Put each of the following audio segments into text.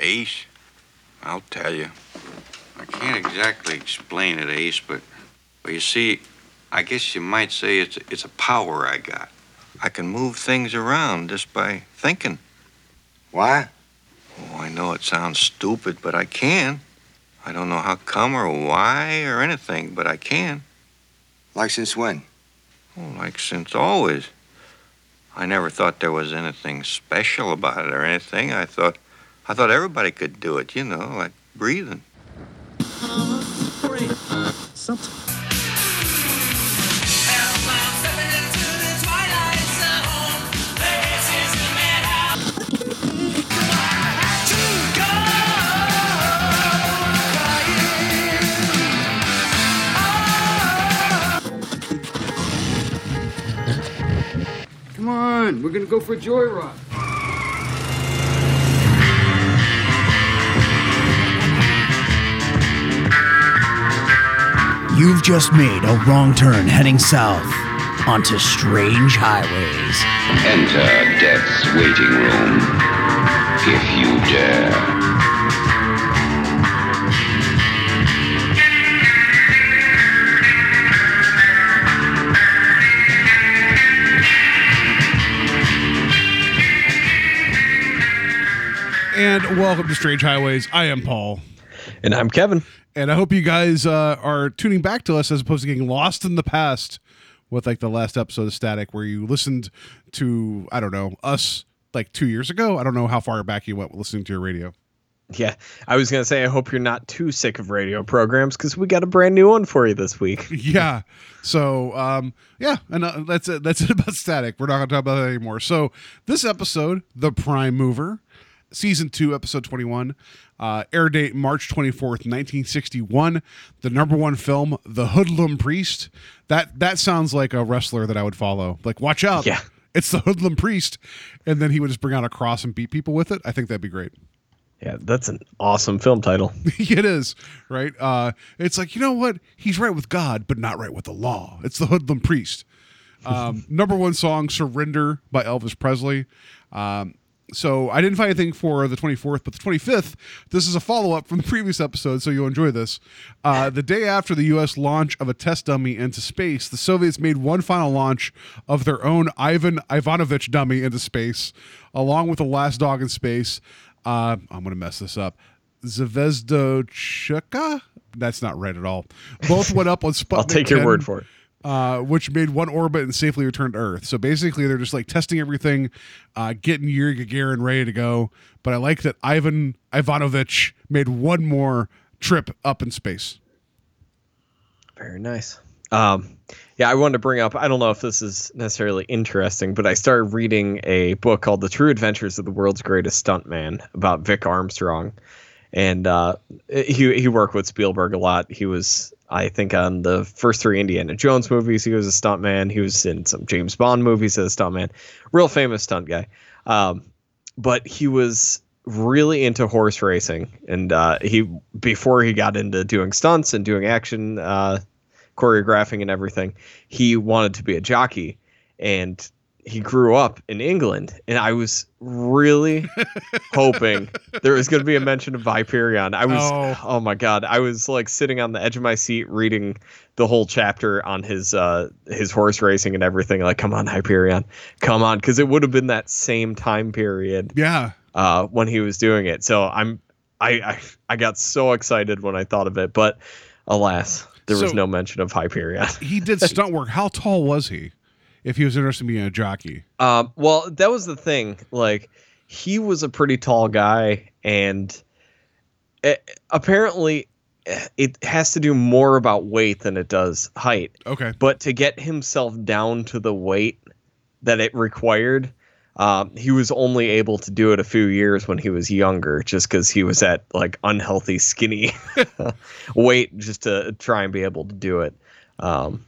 Ace? I'll tell you. I can't exactly explain it, Ace, but, but you see, I guess you might say it's, it's a power I got. I can move things around just by thinking. Why? Oh, I know it sounds stupid, but I can. I don't know how come or why or anything, but I can. Like since when? Oh, like since always. I never thought there was anything special about it or anything. I thought I thought everybody could do it, you know, like breathing. Come on, we're gonna go for a joyride. You've just made a wrong turn heading south onto strange highways. Enter death's waiting room, if you dare. And welcome to Strange Highways. I am Paul. And I'm Kevin. And I hope you guys uh, are tuning back to us as opposed to getting lost in the past with like the last episode of Static where you listened to, I don't know, us like two years ago. I don't know how far back you went listening to your radio. Yeah, I was gonna say I hope you're not too sick of radio programs because we got a brand new one for you this week. yeah. So um, yeah, and uh, that's it. That's it about Static. We're not gonna talk about that anymore. So this episode, the Prime Mover, season two, episode twenty-one, uh, air date March twenty-fourth, nineteen sixty-one. The number one film, The Hoodlum Priest. That that sounds like a wrestler that I would follow. Like, watch out! Yeah. It's the Hoodlum Priest, and then he would just bring out a cross and beat people with it. I think that'd be great. Yeah, that's an awesome film title. it is right. Uh, it's like you know what? He's right with God, but not right with the law. It's the hoodlum priest. Um, number one song, "Surrender" by Elvis Presley. Um, so I didn't find anything for the 24th, but the 25th. This is a follow up from the previous episode, so you'll enjoy this. Uh, the day after the U.S. launch of a test dummy into space, the Soviets made one final launch of their own Ivan Ivanovich dummy into space, along with the last dog in space. Uh, I'm going to mess this up. Zvezdochka? That's not right at all. Both went up on Sputnik. I'll take your 10, word for it. Uh, which made one orbit and safely returned to Earth. So basically, they're just like testing everything, uh, getting Yuri Gagarin ready to go. But I like that Ivan Ivanovich made one more trip up in space. Very nice. Um, yeah, I wanted to bring up. I don't know if this is necessarily interesting, but I started reading a book called "The True Adventures of the World's Greatest Stuntman" about Vic Armstrong, and uh, he he worked with Spielberg a lot. He was, I think, on the first three Indiana Jones movies. He was a stuntman. He was in some James Bond movies as a stuntman. Real famous stunt guy. Um, but he was really into horse racing, and uh, he before he got into doing stunts and doing action. Uh, choreographing and everything, he wanted to be a jockey, and he grew up in England. And I was really hoping there was going to be a mention of Hyperion. I was, Oh. oh. my god, I was like sitting on the edge of my seat reading the whole chapter on his uh his horse racing and everything. Like, come on, Hyperion, come on, because it would have been that same time period Yeah. uh, when he was doing it. So I'm I, I I got so excited when I thought of it, but alas, there was no mention of Hyperion. He did stunt work. How tall was he? If he was interested in being a jockey. Um, well, that was the thing. Like, he was a pretty tall guy, and eh, apparently, eh, it has to do more about weight than it does height. Okay. But to get himself down to the weight that it required, um, he was only able to do it a few years when he was younger, just because he was at like unhealthy, skinny weight, just to try and be able to do it. Um,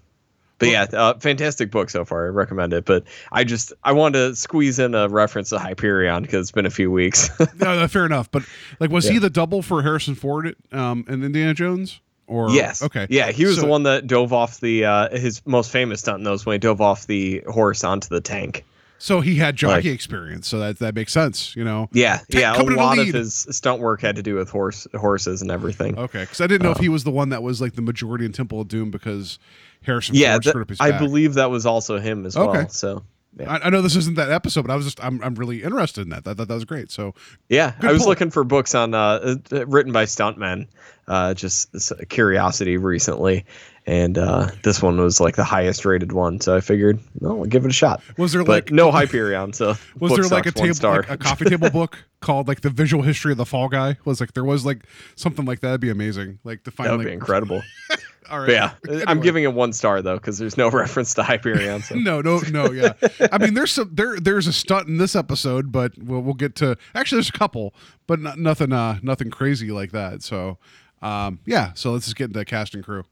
but yeah, uh, fantastic book so far. I recommend it. But I just I wanted to squeeze in a reference to Hyperion because it's been a few weeks. no, no, fair enough. But like, was he the double for Harrison Ford um, in Indiana Jones? Or yes. okay, Yeah, he was So- the one that dove off the uh, his most famous stunt in those when he dove off the horse onto the tank. So he had jockey Like- experience, so that that makes sense, you know. Yeah, Ta- yeah. A coming in the lot of his stunt work had to do with horse horses and everything. Okay, because I didn't know if Oh. he was the one that was like the majority in Temple of Doom because Harrison yeah, Ford th- screwed up his I believe that was also him as Okay. well. So yeah. I, I know this isn't that episode, but I was just I'm I'm really interested in that. That that, that was great. So Yeah, I was pull. looking for books on uh, uh, written by stuntmen, uh, just curiosity recently, and uh, this one was like the highest rated one. So I figured, no, I'll give it a shot. was there But like no Hyperion, so Was there like a table, like a coffee table book called like the visual history of the Fall Guy? Was like there was like something like that. That'd be amazing. Like to find that would like be incredible. all right. But yeah, I'm giving it one star though because there's no reference to Hyperion. So. No, no, no. Yeah, I mean, there's some there. There's a stunt in this episode, but we'll we'll get to. Actually, there's a couple, but not, nothing, uh, nothing crazy like that. So, um, yeah. So let's just get into cast and crew.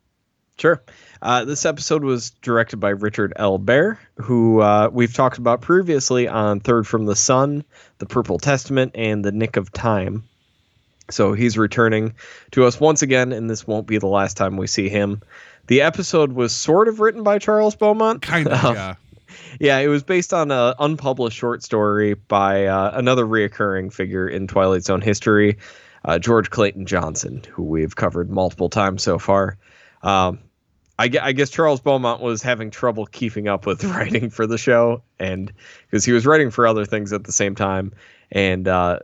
Sure. Uh, this episode was directed by Richard L. Bare, who uh, we've talked about previously on Third from the Sun, The Purple Testament, and The Nick of Time. So he's returning to us once again, and this won't be the last time we see him. The episode was sort of written by Charles Beaumont. Kind of, Um, yeah. Yeah, it was based on an unpublished short story by uh, another reoccurring figure in Twilight Zone history, uh, George Clayton Johnson, who we've covered multiple times so far. Um, I, I guess Charles Beaumont was having trouble keeping up with writing for the show, and because he was writing for other things at the same time, and uh,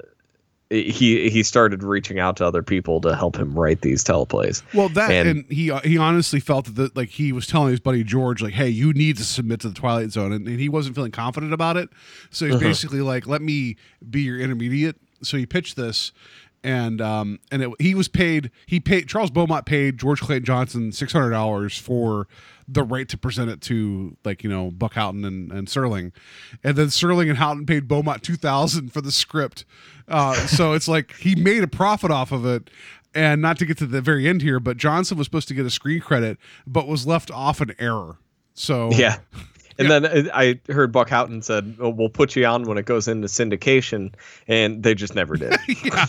he he started reaching out to other people to help him write these teleplays. Well, that and, and- he uh, he honestly felt that the, like he was telling his buddy George like, "Hey, you need to submit to the Twilight Zone," and, and he wasn't feeling confident about it. So he's Uh-huh. basically like, "Let me be your intermediate." So he pitched this, and um and it, he was paid. He paid Charles Beaumont paid George Clayton Johnson six hundred dollars for the right to present it to like you know Buck Houghton and, and Serling, and then Serling and Houghton paid Beaumont two thousand for the script. Uh, so it's like he made a profit off of it. And not to get to the very end here, but Johnson was supposed to get a screen credit, but was left off an error. So Yeah. And then uh, I heard Buck Houghton said, oh, "We'll put you on when it goes into syndication," and they just never did. yeah.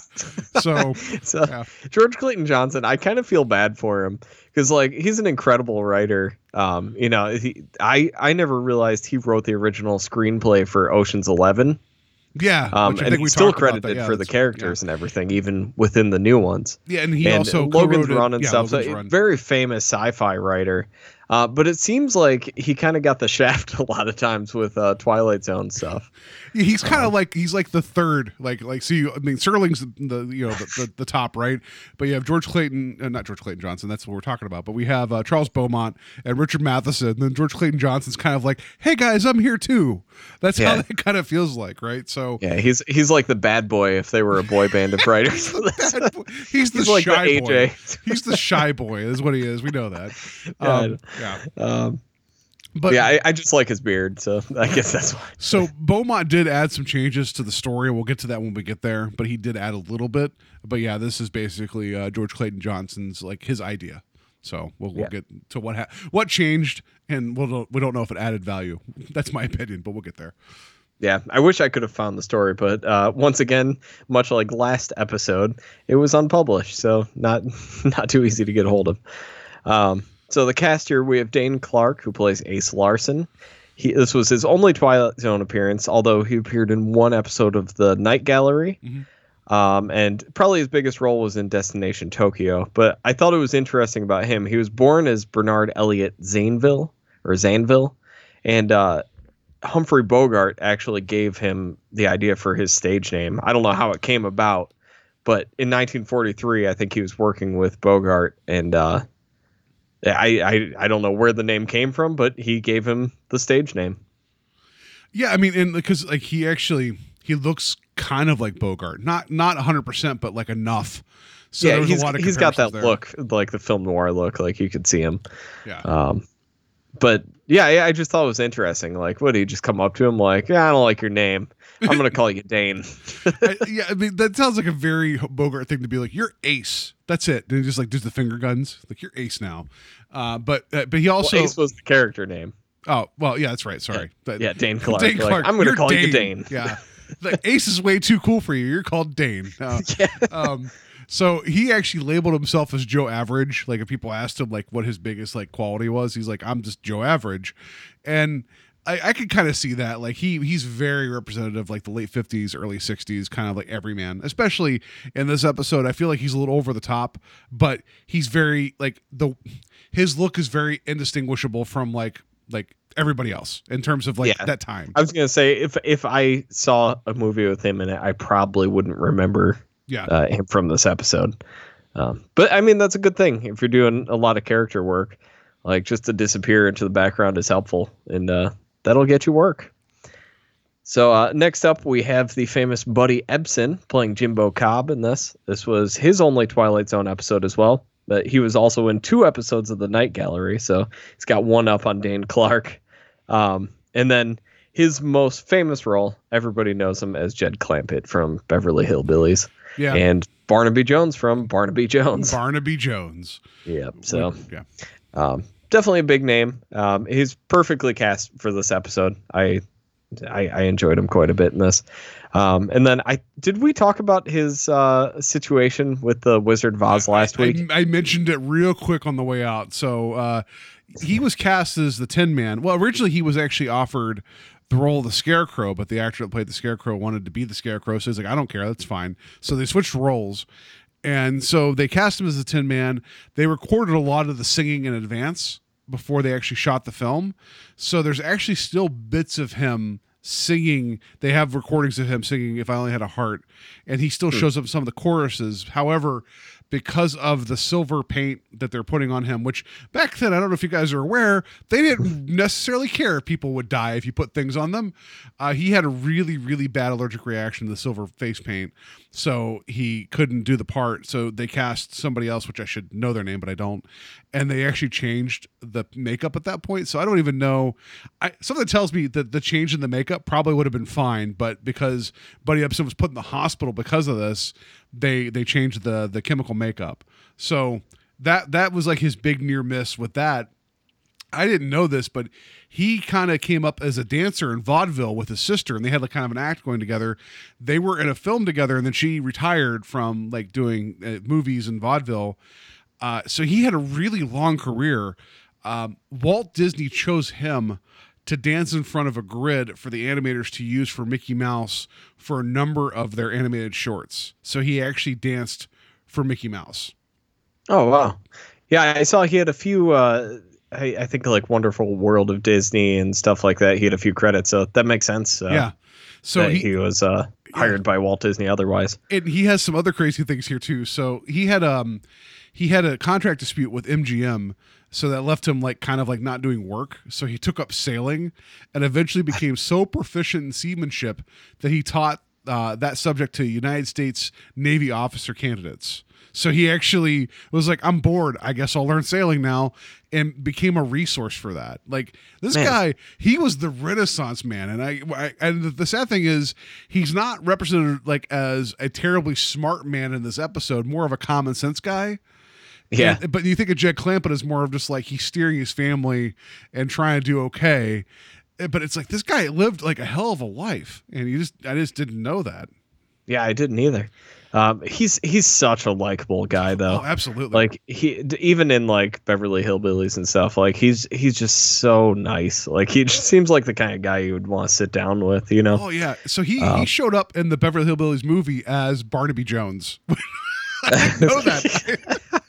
So so Yeah. George Clayton Johnson, I kind of feel bad for him because like he's an incredible writer. Um, you know, he, I I never realized he wrote the original screenplay for Ocean's Eleven. Yeah, Um, and think we he's still credited. Yeah, for the characters and everything, even within the new ones. Yeah, yeah and he and also Logan's Run and yeah, stuff. So Logan's Run. very famous sci-fi writer. Uh, but it seems like he kind of got the shaft a lot of times with uh, Twilight Zone stuff. He's kind of like he's like the third, like like see. I mean, Serling's the, you know the, the, the top right, but you have George Clayton, uh, not George Clayton Johnson. That's what we're talking about. But we have uh, Charles Beaumont and Richard Matheson. And then George Clayton Johnson's kind of like, hey guys, I'm here too. That's how Yeah. that kind of feels like, right? So Yeah, he's he's like the bad boy if they were a boy band of writers. he's the He's like the shy boy. AJ. He's the shy boy. Is what he is. We know that. Um. Yeah. um, But yeah, I, I just like his beard, so I guess that's why. So Beaumont did add some changes to the story. We'll get to that when we get there. But he did add a little bit. But yeah, this is basically uh, George Clayton Johnson's like his idea. So we'll, we'll Yeah. get to what ha- what changed, and we'll we don't know if it added value. That's my opinion, but we'll get there. Yeah, I wish I could have found the story, but uh, once again, much like last episode, it was unpublished, so not not too easy to get a hold of. Um, so the cast here we have Dane Clark, who plays Ace Larson. He this was his only Twilight Zone appearance, although he appeared in one episode of the Night Gallery. Um, and probably his biggest role was in Destination Tokyo. But I thought it was interesting about him. He was born as Bernard Elliott Zainville or Zanville, and uh, Humphrey Bogart actually gave him the idea for his stage name. I don't know how it came about, but in 1943, I think he was working with Bogart, and uh, I, I I don't know where the name came from, but he gave him the stage name. Yeah, I mean, and because like he actually he looks kind of like Bogart, not not 100, percent but like enough. So yeah, he's a lot of he's got that there. look, like the film noir look, like you could see him. Yeah. Um, but yeah, I, I just thought it was interesting. Like, what do you just come up to him like, yeah, I don't like your name. I'm gonna call you Dane. I, yeah, I mean that sounds like a very Bogart thing to be like. You're Ace. That's it. And he just like does the finger guns. Like you're Ace now. Uh, but uh, but he Well, also Ace was the character name. oh well yeah that's right. Sorry. That- Yeah, Dane Clark. Dane Like, Clark. I'm gonna call you Dane. Yeah. Like Ace is way too cool for you. You're called Dane. Uh, um, so he actually labeled himself as Joe Average. Like if people asked him like what his biggest like quality was, he's like, I'm just Joe Average. And I, I could kind of see that. Like he he's very representative, like the late fifties, early sixties, kind of like everyman. Especially in this episode, I feel like he's a little over the top, but he's very like the his look is very indistinguishable from like like everybody else in terms of like Yeah. that time. I was gonna say if if I saw a movie with him in it, I probably wouldn't remember Yeah. uh, him from this episode. Um, but I mean, that's a good thing if you're doing a lot of character work. Like just to disappear into the background is helpful, and uh, that'll get you work. So uh, next up, we have the famous Buddy Ebsen playing Jimbo Cobb in this. This was his only Twilight Zone episode as well, but he was also in two episodes of the Night Gallery, so he's got one up on Dane Clark. Um, and then his most famous role, everybody knows him as Jed Clampett from Beverly Hillbillies, yeah. and Barnaby Jones from Barnaby Jones. Barnaby Jones. Yeah. So yeah. um, definitely a big name. Um, he's perfectly cast for this episode. I, I I enjoyed him quite a bit in this. Um, and then I did we talk about his uh, situation with the Wizard of Oz last week? I, I mentioned it real quick on the way out. So uh, he was cast as the Tin Man. Well, originally he was actually offered the role of the Scarecrow, but the actor that played the Scarecrow wanted to be the Scarecrow. So he's like, I don't care, that's fine. So they switched roles. And so they cast him as the Tin Man. They recorded a lot of the singing in advance before they actually shot the film. So there's actually still bits of him singing. They have recordings of him singing If I Only Had a Heart, and he still hmm. shows up in some of the choruses. However, because of the silver paint that they're putting on him, which back then, I don't know if you guys are aware, they didn't necessarily care if people would die if you put things on them. Uh, he had a really, really bad allergic reaction to the silver face paint, so he couldn't do the part. So they cast somebody else, which I should know their name, but I don't. And they actually changed the makeup at that point. So I don't even know. I, something tells me that the change in the makeup probably would have been fine, but because Buddy Ebsen was put in the hospital because of this, they they changed the the chemical makeup. So that that was like his big near miss with that. I didn't know this, but he kind of came up as a dancer in vaudeville with his sister, and they had like kind of an act going together. They were in a film together, and then she retired from like doing uh, movies and vaudeville. Uh, so he had a really long career. Um, Walt Disney chose him to dance in front of a grid for the animators to use for Mickey Mouse for a number of their animated shorts. So he actually danced for Mickey Mouse. Oh wow, yeah, I saw he had a few. Uh, I, I think like Wonderful World of Disney and stuff like that. He had a few credits, so that makes sense. Uh, yeah. So he, he, was uh, hired by Walt Disney. Otherwise, and he has some other crazy things here too. So he had um he had a contract dispute with MGM, so that left him like kind of like not doing work. So he took up sailing, and eventually became so proficient in seamanship that he taught uh, that subject to United States Navy officer candidates. So he actually was like, "I'm bored. I guess I'll learn sailing now," and became a resource for that. Like this Man. guy, he was the Renaissance man, and I, I and the, sad thing is, he's not represented like as a terribly smart man in this episode. More of a common sense guy. yeah, And- but you think of Jed Clampett as more of just like he's steering his family and trying to do okay. Eh, But it's like this guy lived like a hell of a life, and you just I just didn't know that. yeah, I didn't either. Um, he's he's such a likable guy though. Oh, absolutely. like he d- even in like Beverly Hillbillies and stuff like he's he's just so nice like he just seems like the kind of guy you would want to sit down with you know Oh yeah, so he he showed up in the Beverly Hillbillies movie as Barnaby Jones. I know that.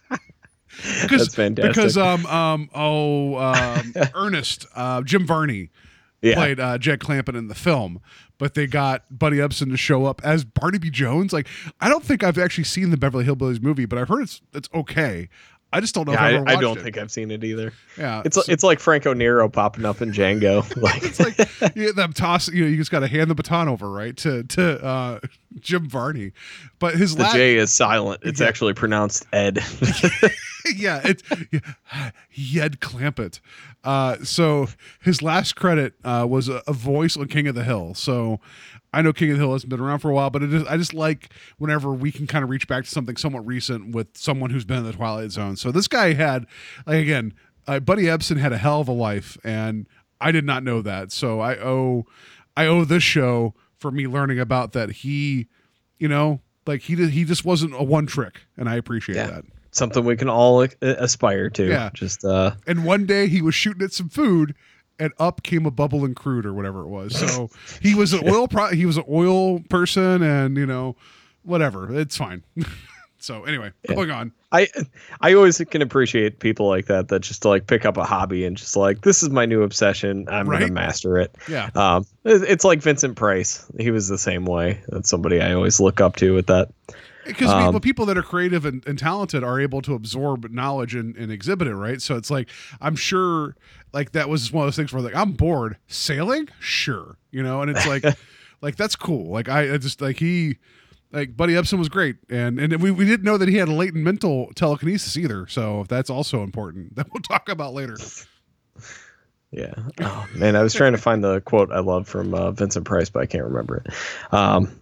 because, That's fantastic. Because um um oh um Ernest uh Jim Varney yeah played uh, Jed Clampett in the film, but they got Buddy Ebsen to show up as Barnaby Jones. Like I don't think I've actually seen the Beverly Hillbillies movie, but I've heard it's it's okay. I just don't know Yeah, if I've ever I, I don't it. think I've seen it either. Yeah, It's so- it's like Franco Nero popping up in Django. Like, it's like yeah, them toss. You know, you just got to hand the baton over, right, to to uh, Jim Varney. But his the last, J is silent. It's Yeah. actually pronounced Ed. yeah, it's yeah, Yed Clampett. Uh, so his last credit uh, was a, a voice on King of the Hill. So I know King of the Hill hasn't been around for a while, but it is, I just like whenever we can kind of reach back to something somewhat recent with someone who's been in the Twilight Zone. So this guy had, like again, uh, Buddy Ebsen had a hell of a life, and I did not know that. So I owe, I owe this show for me learning about that. He, you know, like he did, he just wasn't a one trick, and I appreciate Yeah. that. Something we can all uh, aspire to. Yeah. Just uh, And one day he was shooting at some food and up came a bubble and crude or whatever it was. So he was an oil pro- he was an oil person, and you know, whatever. It's fine. so anyway, going on. I I always can appreciate people like that that just like pick up a hobby and just like this is my new obsession. I'm Right. gonna master it. Yeah. Um, it's like Vincent Price. He was the same way. That's somebody I always look up to with that. because Um, people, people that are creative and, and talented are able to absorb knowledge and, and exhibit it right so it's like i'm sure like that was one of those things where like i'm bored. Sailing? Sure. You know and it's like like that's cool. Like I, I just like he like buddy Ebsen was great. And and we, we didn't know that he had a latent mental telekinesis either. So that's also important that we'll talk about later. Yeah. Oh man, I was trying to find the quote I love from uh, Vincent Price, but I can't remember it. Um,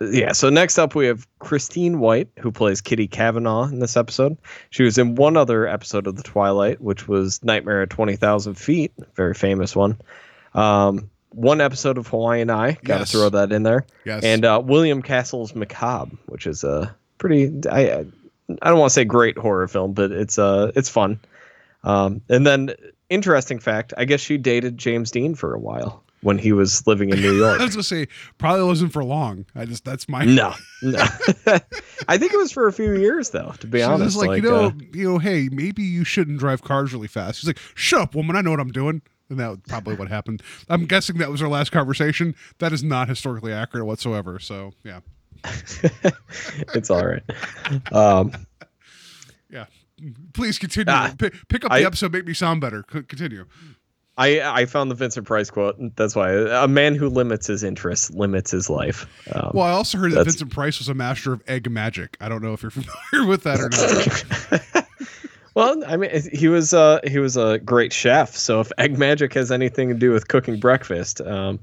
yeah. So next up, we have Christine White, who plays Kitty Kavanaugh in this episode. She was in one other episode of The Twilight, which was Nightmare at Twenty Thousand Feet, very famous one. Um, one episode of Hawaiian Eye, got to Yes. throw that in there. Yes. And uh, William Castle's Macabre, which is a pretty I I I don't want to say great horror film, but it's uh it's fun. Um, and then interesting fact, I guess she dated James Dean for a while when he was living in New York. i was gonna say probably wasn't for long i just that's my no, no. I think it was for a few years though. To be She's honest, like, like, you know, uh, you know, hey, maybe you shouldn't drive cars really fast. She's like, shut up, woman. I know what I'm doing. And that was probably what happened. I'm guessing that was our last conversation. That is not historically accurate whatsoever. So yeah, it's all right. Um, yeah. Please continue. Ah, P- pick up the I- episode. Make me sound better. C- continue. I I found the Vincent Price quote. That's why a man who limits his interests limits his life. Um, Well, I also heard that Vincent Price was a master of egg magic. I don't know if you're familiar with that or not. Well, I mean, he was uh, he was a great chef. So if egg magic has anything to do with cooking breakfast, um,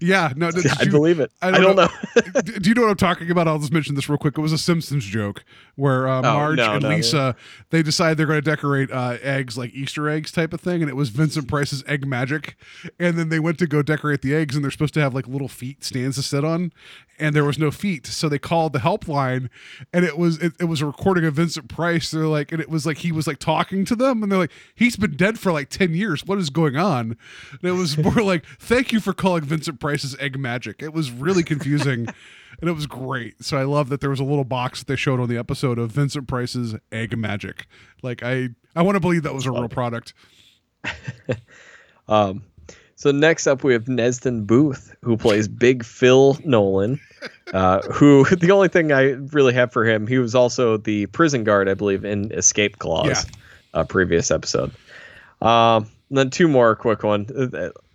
yeah, no, did I you- believe it. I I don't don't, know. know. Do you know what I'm talking about? I'll just mention this real quick. It was a Simpsons joke where uh, Marge Oh, no, and no. Lisa they decide they're going to decorate uh, eggs like Easter eggs type of thing, and it was Vincent Price's egg magic. And then they went to go decorate the eggs, and they're supposed to have like little feet stands to sit on, and there was no feet, so they called the helpline, and it was it, it was a recording of Vincent Price. They're like, and it was like he was like talking to them, and they're like, he's been dead for like ten years. What is going on? And it was more like, thank you for calling Vincent Price's egg magic. It was really confusing. And it was great. So I love that there was a little box that they showed on the episode of Vincent Price's egg magic. Like I, I want to believe that was a real product. Um, so next up, we have Nesdon Booth, who plays Big Phil Nolan. Uh, who the only thing I really have for him, he was also the prison guard, I believe, in Escape Clause, Yeah. uh, previous episode. Um, and then two more quick one.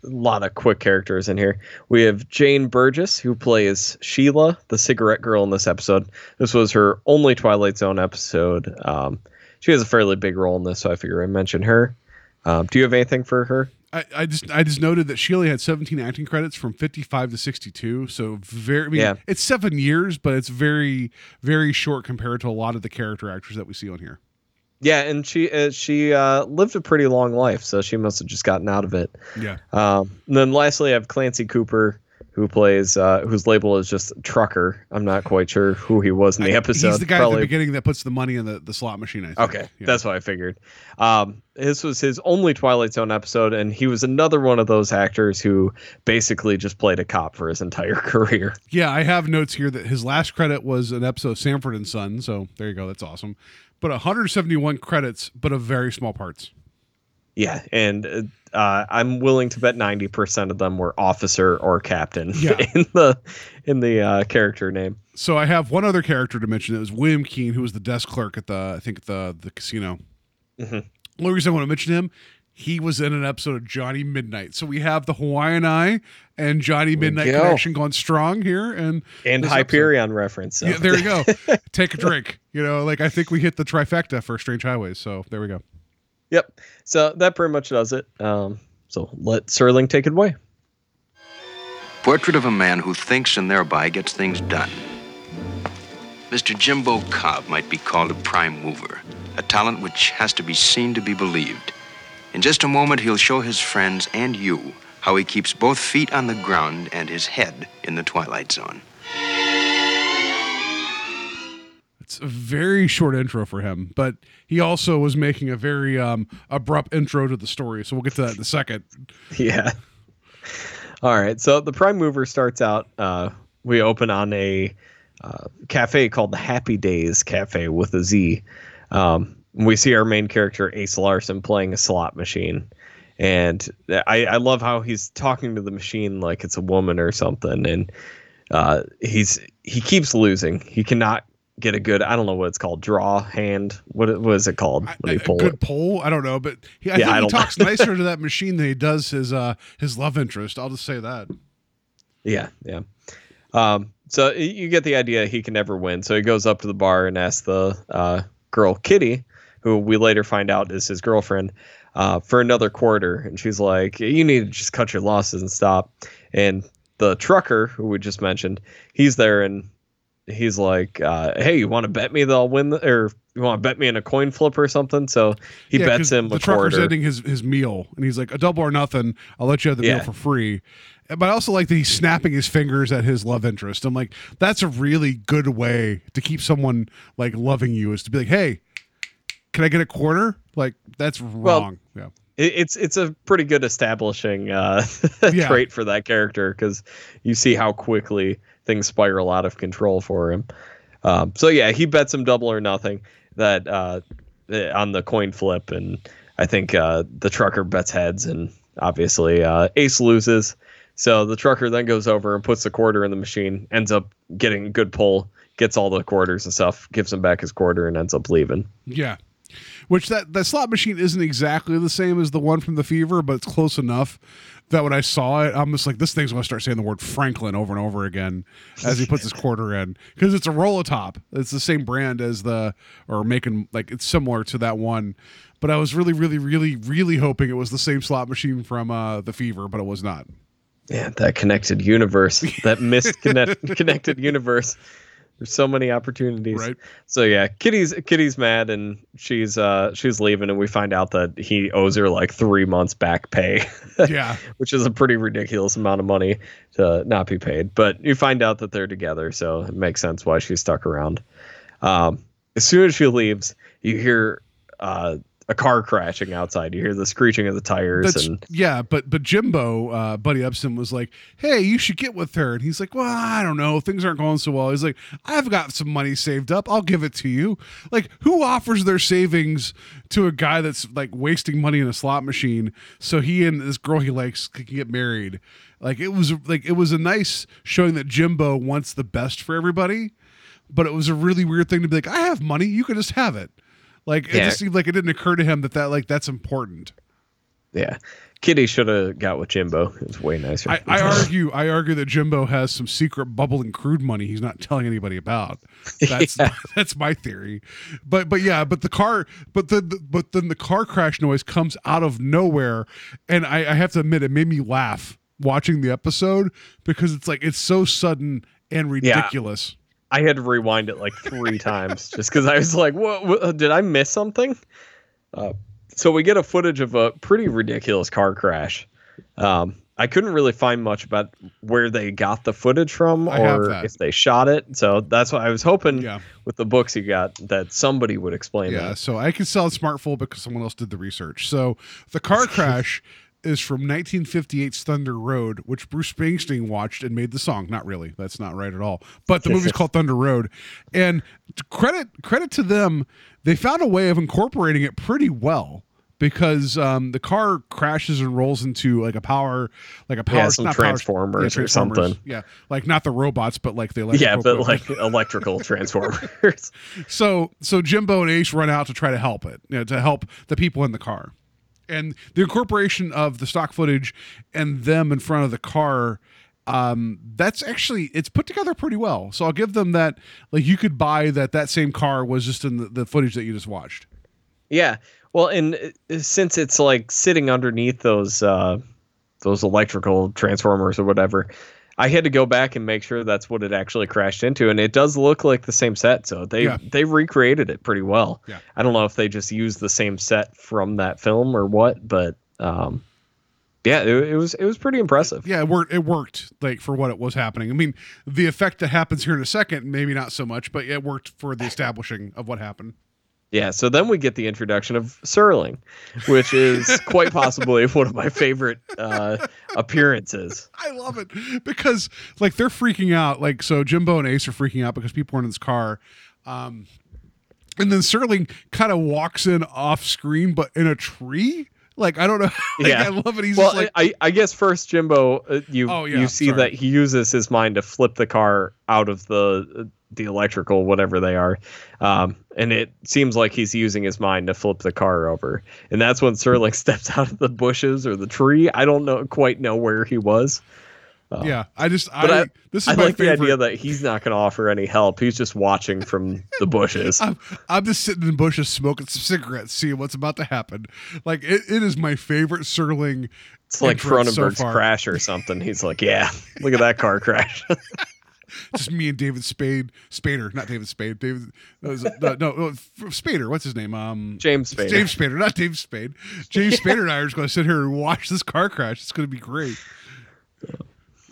A lot of quick characters in here. We have Jane Burgess, who plays Sheila, the cigarette girl in this episode. This was her only Twilight Zone episode. Um, she has a fairly big role in this, so I figure I mention her. Um, do you have anything for her? I, I just I just noted that Sheila had 17 acting credits from 55 to 62. So very I mean, Yeah. it's seven years, but it's very very short compared to a lot of the character actors that we see on here. Yeah, and she uh, she uh, lived a pretty long life, so she must have just gotten out of it. Yeah. Um, and then lastly, I have Clancy Cooper, who plays uh, whose label is just Trucker. I'm not quite sure who he was in the I- episode. He's the guy at the beginning that puts the money in the, the slot machine. I think. Okay, Yeah. that's what I figured. Um, this was his only Twilight Zone episode, and he was another one of those actors who basically just played a cop for his entire career. Yeah, I have notes here that his last credit was an episode of Sanford and Son. So there you go. That's awesome. But 171 credits, but of very small parts. Yeah, and uh, I'm willing to bet 90% of them were officer or captain Yeah. in the in the uh, character name. So I have one other character to mention. It was William Keene, who was the desk clerk at the I think the the casino. Mm-hmm. The only reason I want to mention him, he was in an episode of Johnny Midnight. So we have the Hawaiian Eye and Johnny Midnight go. connection going strong here, and And this episode. Hyperion reference. So. Yeah, there you go. Take a drink. You know, like I think we hit the trifecta for Strange Highways. So there we go. Yep. So that pretty much does it. Um, so let Serling take it away. Portrait of a man who thinks and thereby gets things done. Mr. Jimbo Cobb might be called a prime mover, a talent which has to be seen to be believed. In just a moment, he'll show his friends and you how he keeps both feet on the ground and his head in the Twilight Zone. it's a very short intro for him, but he also was making a very um, abrupt intro to the story. So we'll get to that in a second. Yeah. All right. So the prime mover starts out. Uh, we open on a uh, cafe called the Happy Days Cafe with a Z. Um, we see our main character Ace Larson playing a slot machine, and I, I love how he's talking to the machine like it's a woman or something, and uh, he's he keeps losing. He cannot get a good I don't know what it's called draw hand. What what is it called when A- you pull good it? pull. I don't know, but he, I Yeah, I he talks nicer to that machine than he does his uh, his love interest. I'll just say that. Yeah, yeah. Um, so you get the idea. He can never win. So he goes up to the bar and asks the uh, girl Kitty, who we later find out is his girlfriend, uh, for another quarter. And she's like, "You need to just cut your losses and stop." And the trucker, who we just mentioned, he's there and he's like, uh, "Hey, you want to bet me that I'll win, the, or you want to bet me in a coin flip or something?" So he Yeah, bets him the a trucker's quarter. ending his his meal, and he's like, "A double or nothing. I'll let you have the meal for free." But I also like that he's snapping his fingers at his love interest. I'm like, that's a really good way to keep someone like loving you is to be like, "Hey, can I get a quarter?" Like that's wrong. yeah. it's it's a pretty good establishing uh, Yeah. trait for that character because you see how quickly things spiral out of control for him. Um, so yeah, he bets him double or nothing that uh, eh, on the coin flip, and I think uh, the trucker bets heads, and obviously uh, Ace loses. So the trucker then goes over and puts the quarter in the machine, ends up getting a good pull, gets all the quarters and stuff, gives him back his quarter, and ends up leaving. Yeah. Which that that slot machine isn't exactly the same as the one from the Fever, but it's close enough that when I saw it, I'm just like, this thing's going to start saying the word Franklin over and over again as he puts his quarter in because it's a Rolotop. It's the same brand as the or making like it's similar to that one. But I was really, really, really, really hoping it was the same slot machine from uh, the Fever, but it was not. Yeah, that connected universe, that misconnected connected universe. There's so many opportunities. Right. So yeah, Kitty's Kitty's mad and she's uh she's leaving and we find out that he owes her like three months back pay, Yeah. which is a pretty ridiculous amount of money to not be paid. But you find out that they're together, so it makes sense why she's stuck around. Um, as soon as she leaves, you hear uh, a car crashing outside. You hear the screeching of the tires That's and yeah, but but Jimbo, uh, Buddy Ebsen was like, "Hey, you should get with her," and he's like, "Well, I don't know, things aren't going so well." He's like, "I've got some money saved up, I'll give it to you." Like, who offers their savings to a guy that's like wasting money in a slot machine so he and this girl he likes can get married? Like, it was like it was a nice showing that Jimbo wants the best for everybody, but it was a really weird thing to be like, "I have money, you can just have it." Like, it Yeah. just seemed like it didn't occur to him that that like that's important. Yeah. Kitty should have got with Jimbo. It was way nicer. I, I argue I argue that Jimbo has some secret bubbling crude money he's not telling anybody about. That's that's my theory. But but yeah, but the car but the, the but then the car crash noise comes out of nowhere and I, I have to admit it made me laugh watching the episode because it's like it's so sudden and ridiculous. I had to rewind it like three times just because I was like, what, what? Did I miss something? Uh, so we get a footage of a pretty ridiculous car crash. Um, I couldn't really find much about where they got the footage from or if they shot it. So that's why I was hoping Yeah. with the books you got that somebody would explain Yeah, that. so I can sell it smartphone because someone else did the research. So the car crash is from 1958's Thunder Road, which Bruce Springsteen watched and made the song. Not really, that's not right at all. But the movie's called Thunder Road, and credit credit to them, they found a way of incorporating it pretty well. Because um, the car crashes and rolls into like a power, like a power, some not power- Transformers or something. Yeah, like not the robots, but like the electrical Yeah, but like electrical transformers. So so Jimbo and Ace run out to try to help it, you know, to help the people in the car. And the incorporation of the stock footage and them in front of the car, um, that's actually it's put together pretty well. So I'll give them that. Like you could buy that that same car was just in the, the footage that you just watched. Yeah. Well, and uh, since it's like sitting underneath those uh those electrical transformers or whatever, I had to go back and make sure that's what it actually crashed into and it does look like the same set, so they Yeah. they recreated it pretty well. Yeah. I don't know if they just used the same set from that film or what, but um yeah, it, it was it was pretty impressive. Yeah, it worked. It worked like for what it was happening. I mean, the effect that happens here in a second, maybe not so much, but it worked for the establishing of what happened. Yeah, so then we get the introduction of Serling, which is quite possibly one of my favorite uh, appearances. I love it because like they're freaking out. Like so, Jimbo and Ace are freaking out because people are in this car. Um, and then Serling kind of walks in off screen, but in a tree. Like I don't know. Like, Yeah. I love it. He's well, just like, I, I guess first Jimbo, uh, you Oh, yeah, you see sorry. that he uses his mind to flip the car out of the the electrical whatever they are, um, and it seems like he's using his mind to flip the car over, and that's when Serling steps out of the bushes or the tree. I don't know quite know where he was. Yeah. I just I, I- this is I my like favorite. the idea that he's not going to offer any help. He's just watching from the bushes. I'm, I'm just sitting in the bushes smoking some cigarettes, seeing what's about to happen. Like it, it is my favorite Serling. It's like entrance so Cronenberg's crash or something. He's like, yeah, look at that car crash. Just me and David Spade, Spader, not David Spade. David, no, no, no, Spader. What's his name? Um, James Spader. James Spader, not Dave Spade. James Spader and I are just going to sit here and watch this car crash. It's going to be great.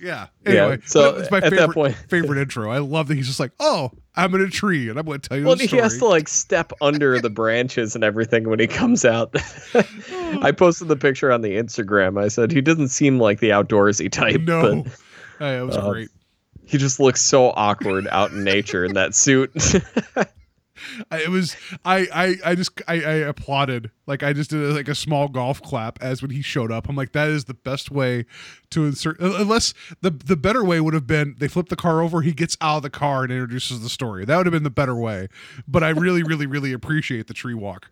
Yeah. Yeah, Anyway, so it's my favorite, point- favorite intro. I love that he's just like, "Oh, I'm in a tree, and I'm going to tell you Well, he has to like step under the branches and everything when he comes out. I posted the picture on the Instagram. I said he doesn't seem like the outdoorsy type, no, but Hey, it was uh, great. he just looks so awkward out in nature in that suit. It was I I I just I, I applauded like I just did a, like a small golf clap as when he showed up. I'm like that is the best way to insert unless the the better way would have been they flip the car over, he gets out of the car and introduces the story. That would have been the better way. But I really really really appreciate the tree walk.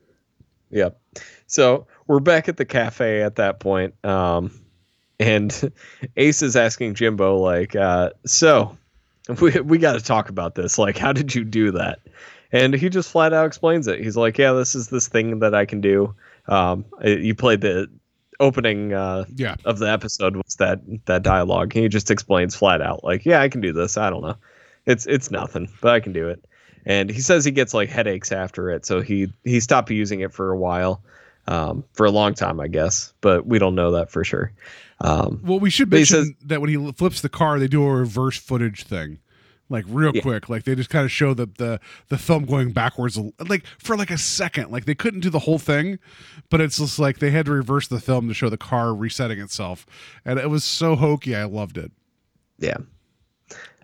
Yep. So we're back at the cafe at that point. Um, and Ace is asking Jimbo, like, uh, so we, we got to talk about this. Like, how did you do that? And he just flat out explains it. He's like, yeah, this is this thing that I can do. Um, you played the opening uh, Yeah. of the episode was that that dialogue. He just explains flat out, like, yeah, I can do this. I don't know. It's it's nothing, but I can do it. And he says he gets like headaches after it, so he he stopped using it for a while, um, for a long time, I guess. But we don't know that for sure. Um, Well, we should mention says- that when he flips the car, they do a reverse footage thing, like real Yeah. quick. Like they just kind of show the the the film going backwards, like for like a second. Like they couldn't do the whole thing, but it's just like they had to reverse the film to show the car resetting itself, and it was so hokey. I loved it. yeah.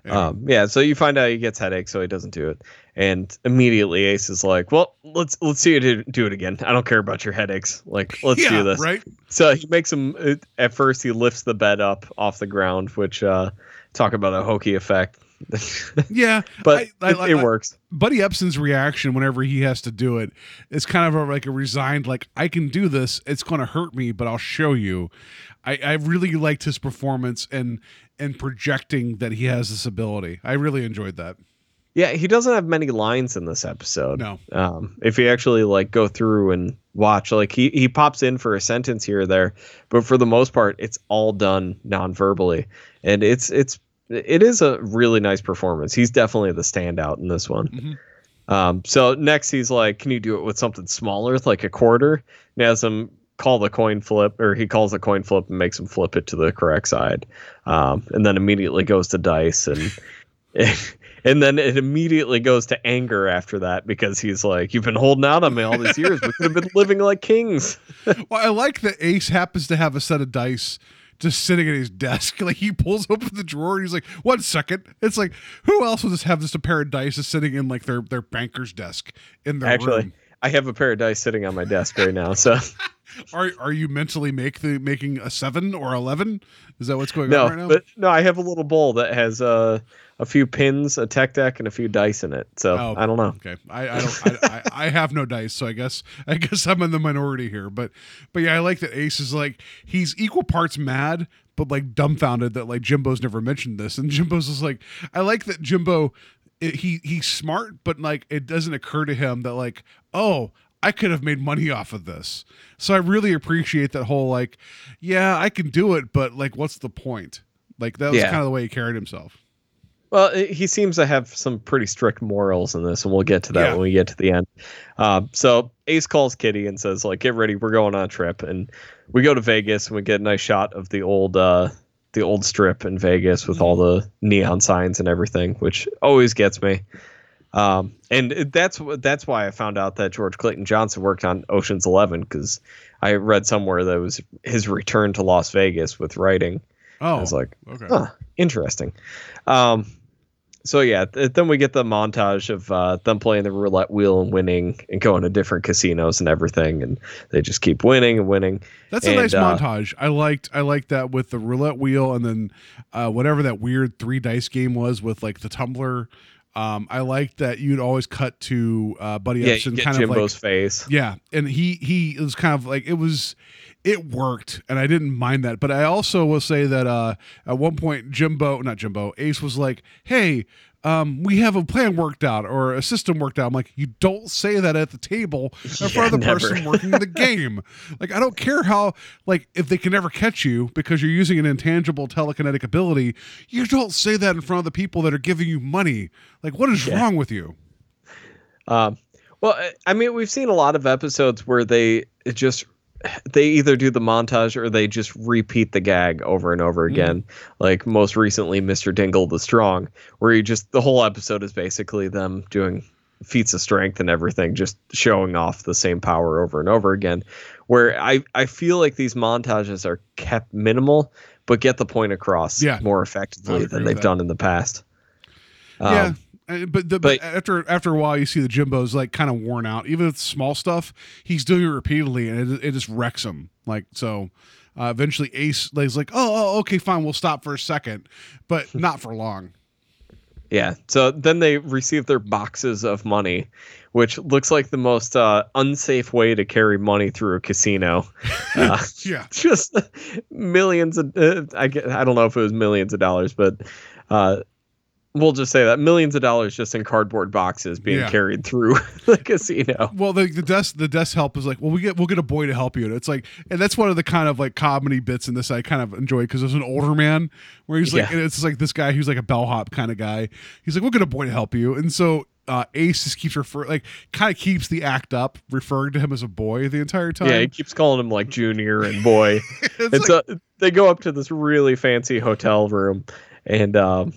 Yeah. Um, yeah, so you find out he gets headaches, so he doesn't do it, and immediately Ace is like, "Well, let's let's see you do, do it again. I don't care about your headaches. Like, let's yeah, do this." right. So he makes him. uh, At first, he lifts the bed up off the ground, which uh, talk about a hokey effect. Yeah, but I- I- it, it works. Buddy Ebsen's reaction whenever he has to do it is kind of a, like a resigned, like I can do this. It's going to hurt me, but I'll show you. I, I really liked his performance and and projecting that he has this ability. I really enjoyed that. Yeah, he doesn't have many lines in this episode. No. Um, if you actually like go through and watch, like he he pops in for a sentence here or there, but for the most part, it's all done non-verbally, and it's it's it is a really nice performance. He's definitely the standout in this one. Mhm. Um, so next he's like, "Can you do it with something smaller, like a quarter?" And has him call the coin flip, or he calls the coin flip and makes him flip it to the correct side, um, and then immediately goes to dice and. And then it immediately goes to anger after that because he's like, "You've been holding out on me all these years. We could have been living like kings." Well, I like that Ace happens to have a set of dice just sitting at his desk. Like he pulls open the drawer and he's like, "One second. It's like who else would just have just a pair of dice just sitting in like their their banker's desk in their Actually, room? I have a pair of dice sitting on my desk right now. So Are are you mentally make the making a seven or eleven? Is that what's going no, on right now? but no, I have a little bowl that has uh, a few pins, a tech deck, and a few dice in it. So Oh. I don't know. Okay, I, I don't. I, I, I have no dice, so I guess I guess I'm in the minority here. But but yeah, I like that Ace is like he's equal parts mad, but like dumbfounded that like Jimbo's never mentioned this, and Jimbo's just like I like that Jimbo. It, he he's smart, but like it doesn't occur to him that like oh I could have made money off of this. So I really appreciate that whole like yeah I can do it, but like what's the point? Like that was Yeah. kind of the way he carried himself. Well, he seems to have some pretty strict morals in this, and we'll get to that Yeah. when we get to the end. Uh, so Ace calls Kitty and says, "Like, get ready, we're going on a trip." And we go to Vegas, and we get a nice shot of the old, uh, the old strip in Vegas with all the neon signs and everything, which always gets me. Um, and that's that's why I found out that George Clayton Johnson worked on Ocean's Eleven because I read somewhere that it was his return to Las Vegas with writing. Oh, I was like, okay. huh, interesting. Um, so yeah, th- then we get the montage of uh, them playing the roulette wheel and winning and going to different casinos and everything, and they just keep winning and winning. That's a nice uh, montage. I liked I liked that with the roulette wheel and then uh, whatever that weird three dice game was with like the tumbler. Um, I liked that you'd always cut to uh, Buddy Yeah, Ebsen kind Jimbo's of like face. yeah, and he he was kind of like it was it worked and I didn't mind that. But I also will say that uh, at one point Jimbo, not Jimbo, Ace was like, "Hey, um, we have a plan worked out or a system worked out." I'm like, "You don't say that at the table in front of the never. person working the game." Like I don't care how like if they can never catch you because you're using an intangible telekinetic ability, you don't say that in front of the people that are giving you money. Like what is Yeah. wrong with you? Um, well, I- I mean, we've seen a lot of episodes where they it just they either do the montage or they just repeat the gag over and over again. Like most recently, Mr. Dingle the Strong, where you just the whole episode is basically them doing feats of strength and everything, just showing off the same power over and over again. Where I I feel like these montages are kept minimal, but get the point across Yeah. more effectively than they've done in the past. Um, yeah. Uh, But, the, but after after a while, you see the Jimbo's like kind of worn out. Even with small stuff, he's doing it repeatedly, and it, it just wrecks him. Like so, uh, eventually Ace is like, "Oh, oh, okay, fine, we'll stop for a second, but not for long." Yeah. So then they receive their boxes of money, which looks like the most uh, unsafe way to carry money through a casino. Uh, Yeah, just millions of uh, I get, I don't know if it was millions of dollars, but uh, we'll just say that millions of dollars just in cardboard boxes being Yeah. carried through the casino. Well, the, the desk the desk help is like, well, we get we'll get a boy to help you. And it's like, and that's one of the kind of like comedy bits in this I kind of enjoy because there's an older man where he's like, Yeah. and it's like this guy who's like a bellhop kind of guy. He's like, we'll get a boy to help you, and so. Uh, Ace just keeps refer like kind of keeps the act up, referring to him as a boy the entire time. Yeah, he keeps calling him like junior and boy. it's it's like, a, they go up to this really fancy hotel room and um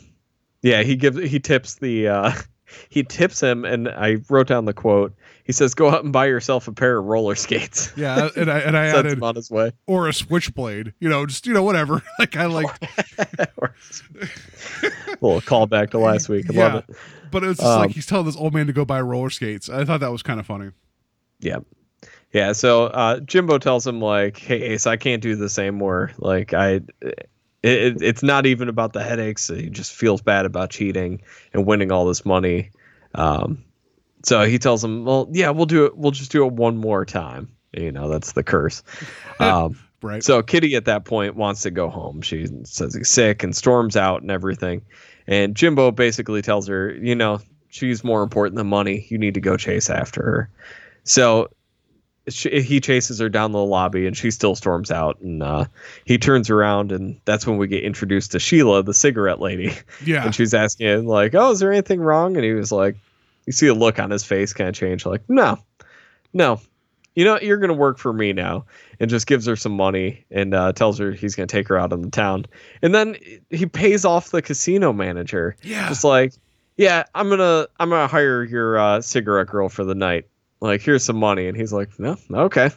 yeah he gives he tips the uh he tips him and i wrote down the quote he says go out and buy yourself a pair of roller skates yeah, and I and I added on his way or a switchblade, you know, just you know whatever. Like I like, little callback to last week i Yeah. love it but it's just like Um, he's telling this old man to go buy roller skates. I thought that was kind of funny. yeah yeah so uh jimbo tells him like hey ace i can't do this anymore like i it, it, it's not even about the headaches he just feels bad about cheating and winning all this money um so he tells him well yeah we'll do it we'll just do it one more time you know that's the curse um Right. so Kitty at that point wants to go home. She says he's sick and storms out and everything. And Jimbo basically tells her, you know, she's more important than money. You need to go chase after her. So she, he chases her down the lobby and she still storms out. And uh, he turns around and that's when we get introduced to Sheila, the cigarette lady. yeah. And she's asking him, like, oh, is there anything wrong? And he was like, you see a look on his face kind of change, like, no, no. You know, you're going to work for me now. And just gives her some money and uh, tells her he's going to take her out in the town. And then he pays off the casino manager. Yeah. Just like, yeah, I'm going to I'm to hire your uh, cigarette girl for the night. Like, here's some money. And he's like, no, okay.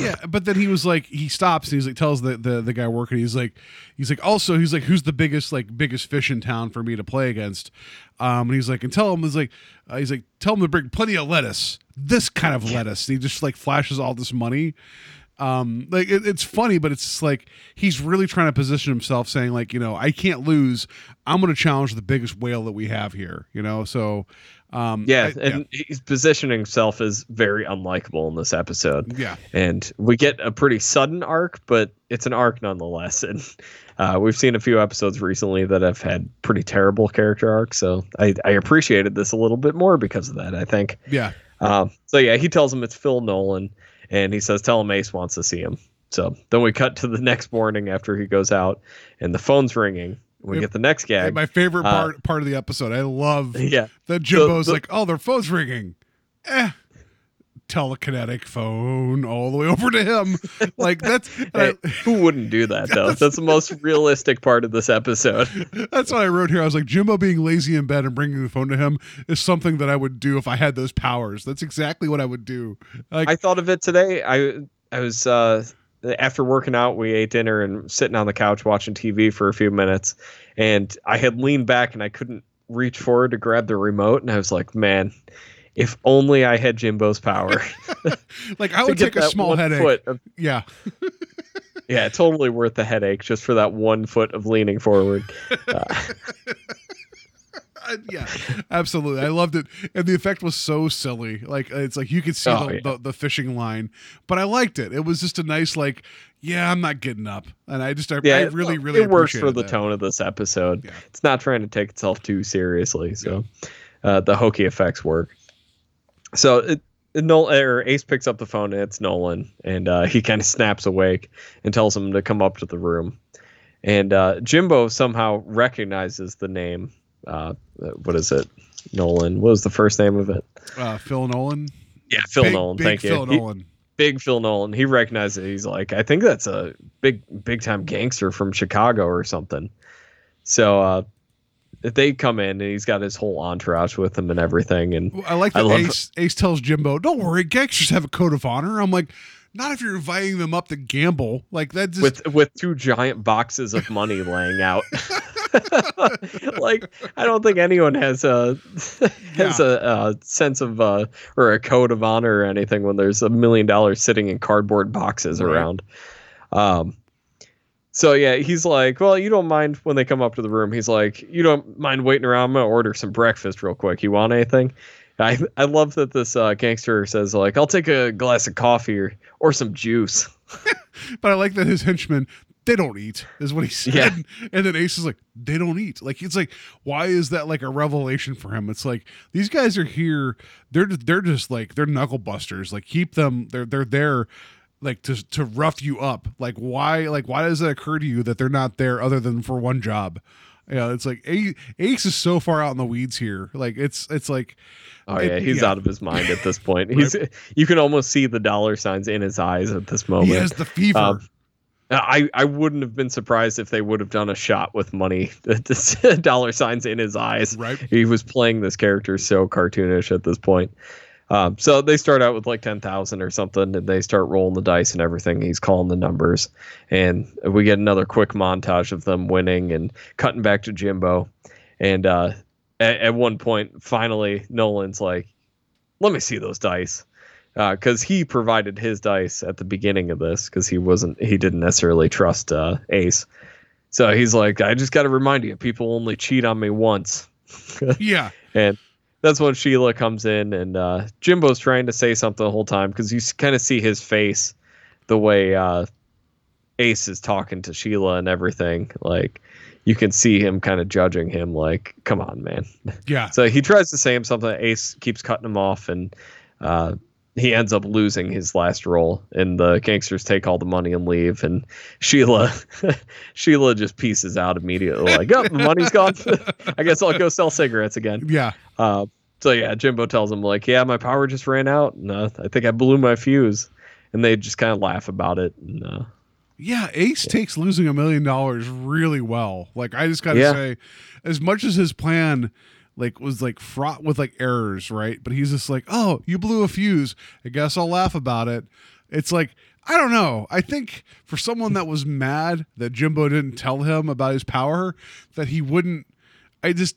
yeah, but then he was like, he stops and he's like, tells the, the the guy working, he's like, he's like, also, he's like, who's the biggest like biggest fish in town for me to play against? Um, and he's like, and tell him, he's like, uh, he's like, tell him to bring plenty of lettuce, this kind of lettuce. And he just like flashes all this money. Um, like it, it's funny, but it's just like he's really trying to position himself, saying like, you know, I can't lose. I'm going to challenge the biggest whale that we have here. You know, so um, Yeah. I- and he's positioning himself as very unlikable in this episode. yeah, and we get a pretty sudden arc, but it's an arc nonetheless. And uh, we've seen a few episodes recently that have had pretty terrible character arcs, so I, I appreciated this a little bit more because of that. I think. yeah, Um, so yeah, he tells him it's Phil Nolan, and he says, "Tell him Ace wants to see him." So then we cut to the next morning after he goes out, and the phone's ringing, We Yep. get the next gag. my favorite Uh, part part of the episode. I love yeah. that Jimbo's the- like, oh, their phone's ringing. Eh. Telekinetic phone all the way over to him. Like that's and I- who wouldn't do that though? That's the most realistic part of this episode. That's what I wrote here. I was like, Jimbo being lazy in bed and bringing the phone to him is something that I would do if I had those powers. That's exactly what I would do. Like, I thought of it today. I I was uh after working out, we ate dinner and sitting on the couch watching TV for a few minutes, and I had leaned back and I couldn't reach forward to grab the remote, and I was like, man. If only I had Jimbo's power. like I would take a small headache. of- Yeah, yeah, totally worth the headache just for that one foot of leaning forward. Uh, yeah, absolutely. I loved it, and the effect was so silly. Like it's like you could see Oh, the, yeah. the, the fishing line, but I liked it. It was just a nice like, yeah, I'm not getting up, and I just I, yeah, I it- really really it works for the that. tone of this episode. Yeah. It's not trying to take itself too seriously, so uh, the hokey effects work. So it, it Nol- or Ace picks up the phone and it's Nolan, and uh, he kind of snaps awake and tells him to come up to the room. And uh, Jimbo somehow recognizes the name. Uh, what is it? Nolan. What was the first name of it? Uh, Phil Nolan, Yeah, Phil big, Nolan. big Thank Phil you. He- Nolan. big Phil Nolan. He recognizes it. He's like, I think that's a big, big time gangster from Chicago or something. So uh, they come in and he's got his whole entourage with him and everything. And I like I that love- Ace, Ace tells Jimbo, "Don't worry, gangsters have a code of honor." I'm like, not if you're inviting them up to gamble. Like that just with with two giant boxes of money laying out. like I don't think anyone has a has a, a sense of uh, or a code of honor or anything when there's a million dollars sitting in cardboard boxes Right. around. Um, so yeah, he's like, well, you don't mind when they come up to the room. He's like, you don't mind waiting around. I'm gonna order some breakfast real quick. You want anything? I I love that this uh, gangster says like, I'll take a glass of coffee or or some juice. But I like that his henchmen they don't eat is what he said. Yeah. And then Ace is like, they don't eat. Like it's like, why is that like a revelation for him? It's like these guys are here. They're just, they're just like they're knuckle busters. Like keep them. They're they're there. Like to to rough you up. Like why like why does it occur to you that they're not there other than for one job? Yeah, it's like Ace is so far out in the weeds here. Like it's it's like Oh It- yeah, he's yeah. out of his mind at this point. He's you can almost see the dollar signs in his eyes at this moment he has the fever. Um, I I wouldn't have been surprised if they would have done a shot with money dollar signs in his eyes. right? He was playing this character so cartoonish at this point. Um, so they start out with like ten thousand or something, and they start rolling the dice and everything. He's calling the numbers, and we get another quick montage of them winning and cutting back to Jimbo. And uh, at, at one point, finally, Nolan's like, "Let me see those dice," because he provided his dice at the beginning of this because he wasn't he didn't necessarily trust uh, Ace. So he's like, "I just got to remind you, people only cheat on me once." Yeah. And that's when Sheila comes in, and uh, Jimbo's trying to say something the whole time because you kind of see his face the way uh, Ace is talking to Sheila and everything. Like, you can see him kind of judging him, like, come on, man. Yeah. So he tries to say him something. Ace keeps cutting him off, and uh, he ends up losing his last roll. And the gangsters take all the money and leave. And Sheila, Sheila just pieces out immediately, like, "Oh, the money's gone. I guess I'll go sell cigarettes again." Yeah. Uh, so yeah, Jimbo tells him like, "Yeah, my power just ran out, and uh, I think I blew my fuse." And they just kind of laugh about it. And, uh, Yeah, Ace takes losing a million dollars really well. Like I just gotta Yeah. say, as much as his plan like was like fraught with like errors, right? But he's just like, oh, you blew a fuse. I guess I'll laugh about it. It's like I don't know. I think for someone that was mad that Jimbo didn't tell him about his power, that he wouldn't. I just.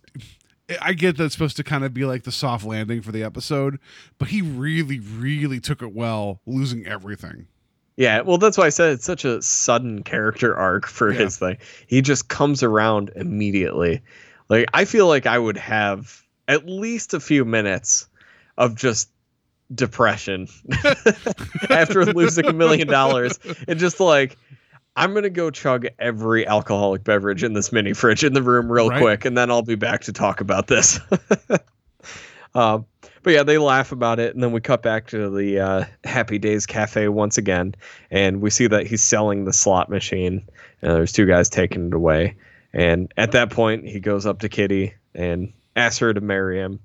I get that's supposed to kind of be like the soft landing for the episode, but he really, really took it well, losing everything. Yeah, well, that's why I said it's such a sudden character arc for Yeah. his thing. He just comes around immediately. Like, I feel like I would have at least a few minutes of just depression after losing a million dollars and just like, I'm going to go chug every alcoholic beverage in this mini fridge in the room real Right. quick, and then I'll be back to talk about this. um, but yeah, they laugh about it, and then we cut back to the uh, Happy Days Cafe once again, and we see that he's selling the slot machine, and there's two guys taking it away, And at that point, he goes up to Kitty and asks her to marry him.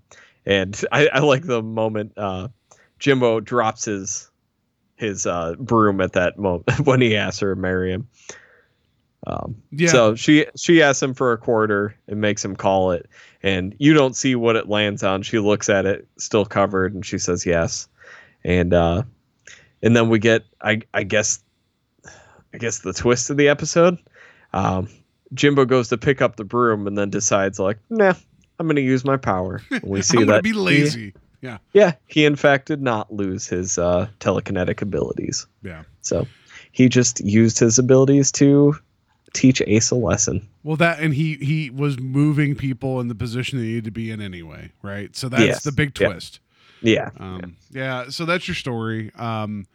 And I, I like the moment uh, Jimbo drops his his uh, broom at that moment when he asks her to marry him. Um, Yeah. So she she asks him for a quarter and makes him call it, and you don't see what it lands on. She looks at it, still covered, and she says yes. And uh, and then we get I I guess I guess the twist of the episode. Um, Jimbo goes to pick up the broom and then decides like, nah, I'm gonna use my power. And we see that be he- lazy. yeah. yeah, he in fact did not lose his uh, telekinetic abilities. Yeah. So he just used his abilities to teach Ace a lesson. Well, that and he he was moving people in the position they needed to be in anyway, right? So that's Yes. the big twist. Yeah. Um, yeah. So that's your story. Um,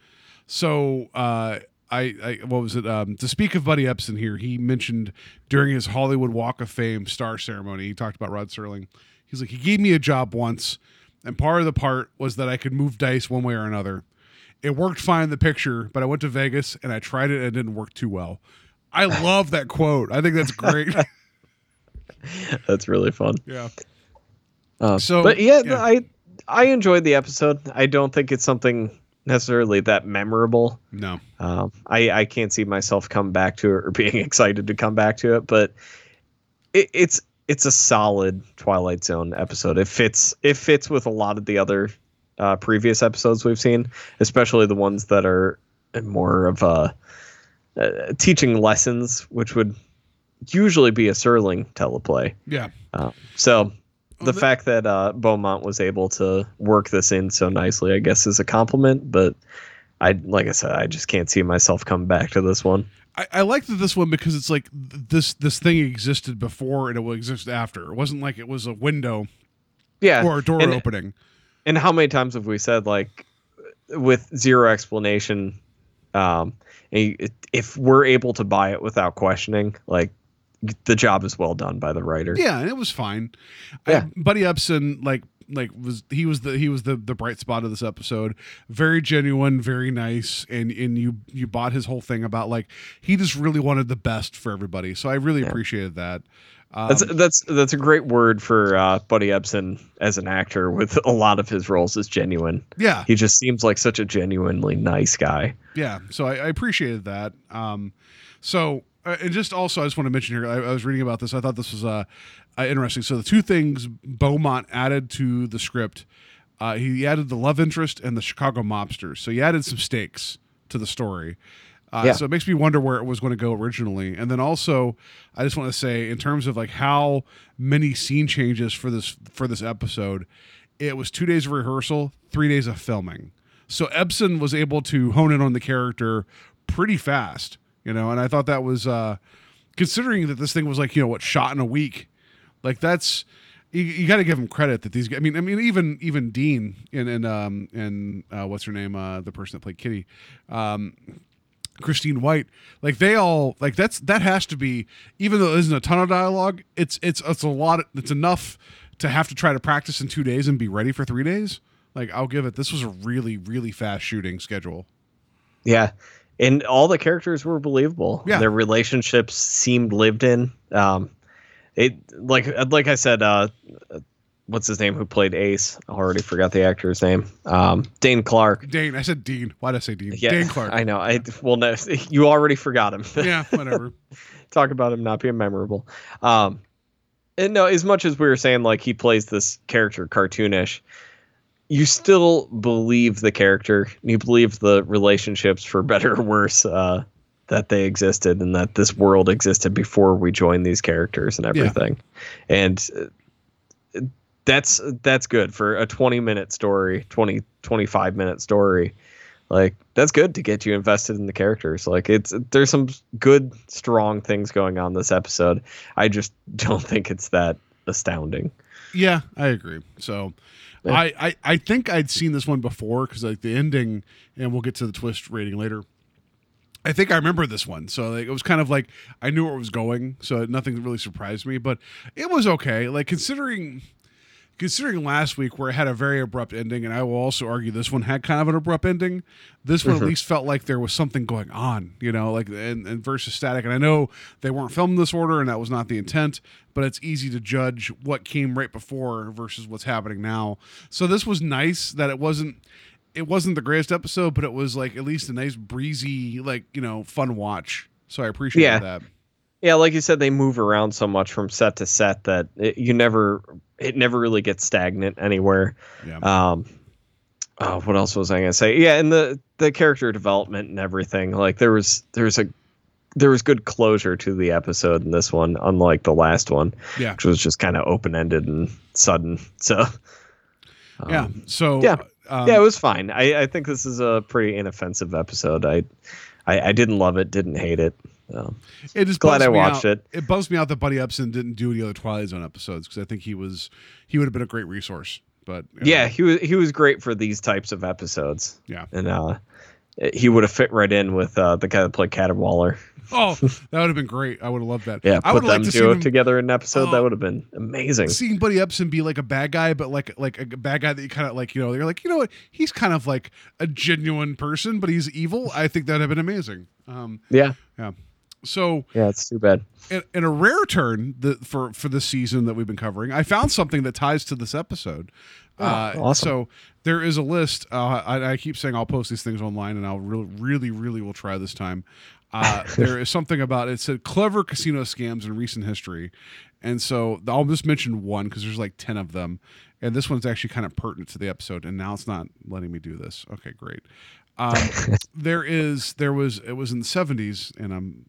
so uh, I, I what was it? Um, to speak of Buddy Ebsen here, he mentioned during his Hollywood Walk of Fame star ceremony, he talked about Rod Serling. He's like, he gave me a job once, and part of the part was that I could move dice one way or another. It worked fine in the picture, but I went to Vegas and I tried it and it didn't work too well. I love that quote. I think that's great. That's really fun. yeah. Uh, So, but yeah, yeah. I I enjoyed the episode. I don't think it's something necessarily that memorable. No. Um, I I can't see myself come back to it or being excited to come back to it, but it, it's it's a solid Twilight Zone episode. It fits it fits with a lot of the other uh, previous episodes we've seen, especially the ones that are more of a uh, teaching lessons, which would usually be a Serling teleplay. Yeah. Uh, so the fact that uh, Beaumont was able to work this in so nicely, I guess, is a compliment. But I, like I said, I just can't see myself coming back to this one. I, I liked this one because it's like this this thing existed before and it will exist after. It wasn't like it was a window Yeah, or a door and, opening. and how many times have we said like with zero explanation? Um, if we're able to buy it without questioning, like the job is well done by the writer. Yeah, and it was fine. Yeah. I, Buddy Ebsen, like like was he was the he was the the bright spot of this episode. Very genuine, very nice, and and you you bought his whole thing about like he just really wanted the best for everybody. So I really appreciated that. Um, That's that's that's a great word for uh, Buddy Ebsen as an actor. With a lot of his roles, is genuine. yeah, He just seems like such a genuinely nice guy. Yeah, so I, I appreciated that. Um, so uh, and just also, I just want to mention here. I, I was reading about this. I thought this was uh, uh, interesting. So the two things Beaumont added to the script, uh, he added the love interest and the Chicago mobsters. So he added some stakes to the story. Uh, Yeah. So it makes me wonder where it was going to go originally. And then also, I just want to say, in terms of like how many scene changes for this for this episode, it was two days of rehearsal, three days of filming. So Ebsen was able to hone in on the character pretty fast, you know, and I thought that was uh considering that this thing was like, you know, what shot in a week. Like that's you, you got to give them credit that these. I mean, I mean, even even Dean and and um and uh, what's her name, uh, the person that played Kitty, um, Christine White, like they all like that's that has to be even though there isn't a ton of dialogue, it's it's it's a lot. It's enough to have to try to practice in two days and be ready for three days. Like I'll give it. This was a really really fast shooting schedule. Yeah. And all the characters were believable. Yeah. Their relationships seemed lived in. Um, it like like I said, uh, what's his name? Who played Ace? I already forgot the actor's name. Um, Dane Clark. Dane, I said Dean. Why did I say Dean? Yeah, Dane Clark. I know. I well, no, you already forgot him. yeah, whatever. Talk about him not being memorable. Um, and no, as much as we were saying like he plays this character cartoonish, you still believe the character. You believe the relationships, for better or worse, uh, that they existed and that this world existed before we joined these characters and everything. And uh, that's that's good for a 20 minute story, 20 25 minute story. Like that's good to get you invested in the characters. Like it's there's some good strong things going on this episode. I just don't think it's that astounding. Yeah, I agree. So, Yeah. I, I I think I'd seen this one before because like the ending, and we'll get to the twist rating later. I think I remember this one, so like it was kind of like I knew where it was going, so nothing really surprised me. But it was okay, like considering considering last week where it had a very abrupt ending, and I will also argue this one had kind of an abrupt ending. This one at least felt like there was something going on, you know, like and, and versus static. And I know they weren't filmed this order, and that was not the intent. But it's easy to judge what came right before versus what's happening now. So this was nice that it wasn't. It wasn't the greatest episode, but it was like at least a nice breezy, like you know, fun watch. So I appreciate Yeah. that. Yeah, like you said, they move around so much from set to set that it, you never, it never really gets stagnant anywhere. Yeah. Um, oh, what else was I gonna say? Yeah, and the the character development and everything. Like there was there was a there was good closure to the episode in this one, unlike the last one, yeah. which was just kind of open ended and sudden. So Yeah. So yeah. um, yeah, it was fine. I, I think this is a pretty inoffensive episode. I, I I didn't love it, didn't hate it. Um, It just Glad I watched out. it. It bums me out that Buddy Ebsen didn't do any other Twilight Zone episodes because I think he was he would have been a great resource. But you know, yeah, he was he was great for these types of episodes. Yeah. and uh, he would have fit right in with uh, the guy that played Caterwaller. oh, that would have been great. I would have loved that. Yeah, I put would have them to see him together in an episode. Oh. that would have been amazing. seeing Buddy Ebsen be like a bad guy, but like like a bad guy that you kind of like. You know, you're like, you know what? He's kind of like a genuine person, but he's evil. I think that'd have been amazing. Um, Yeah, yeah. So yeah, it's too bad. in, in a rare turn the, for for this season that we've been covering, I found something that ties to this episode. uh, Oh, awesome. So there is a list. Uh, I, I keep saying I'll post these things online, and I'll really, really, really will try this time. Uh, there is something about it said clever casino scams in recent history, and so I'll just mention one because there's like ten of them, and this one's actually kind of pertinent to the episode. And now it's not letting me do this. Okay, great. Um, there is there was it was in the 70s, and I'm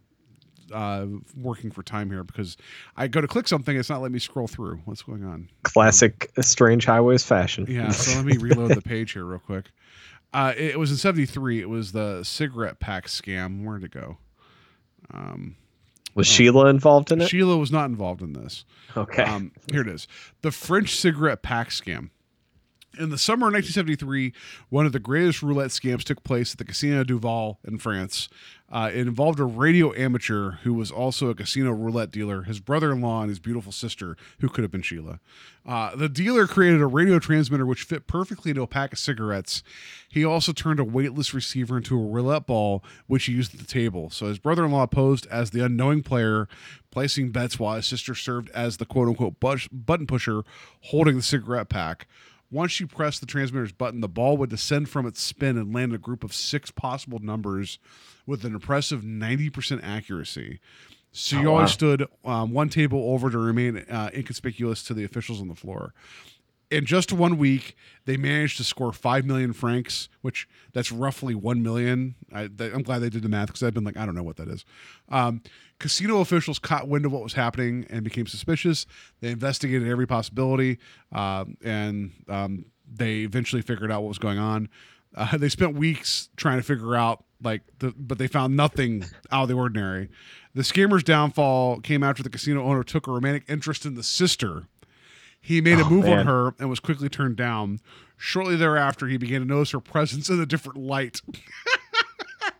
uh, working for time here because I go to click something, it's not letting me scroll through. What's going on? Classic Strange Highways fashion. Yeah, so let me reload the page here real quick. Uh, it, it was in '73. It was the cigarette pack scam. Where'd it go? Was Sheila involved in it? Sheila was not involved in this. okay. Um, here it is: the French cigarette pack scam. In the summer of 1973, one of the greatest roulette scams took place at the Casino Duval in France. Uh, it involved a radio amateur who was also a casino roulette dealer, his brother in law, and his beautiful sister, who could have been Sheila. Uh, the dealer created a radio transmitter which fit perfectly into a pack of cigarettes. He also turned a weightless receiver into a roulette ball, which he used at the table. So his brother in law posed as the unknowing player, placing bets while his sister served as the quote unquote button pusher holding the cigarette pack. Once you press the transmitter's button, the ball would descend from its spin and land a group of six possible numbers with an impressive 90% accuracy. So you always stood um, one table over to remain uh, inconspicuous to the officials on the floor. In just one week, they managed to score five million francs, which that's roughly one million. I, I'm glad they did the math because I've been like, I don't know what that is. Um, casino officials caught wind of what was happening and became suspicious. They investigated every possibility, um, and um, they eventually figured out what was going on. Uh, they spent weeks trying to figure out like the, but they found nothing out of the ordinary. The scammer's downfall came after the casino owner took a romantic interest in the sister. He made a move on her and was quickly turned down. Shortly thereafter, he began to notice her presence in a different light.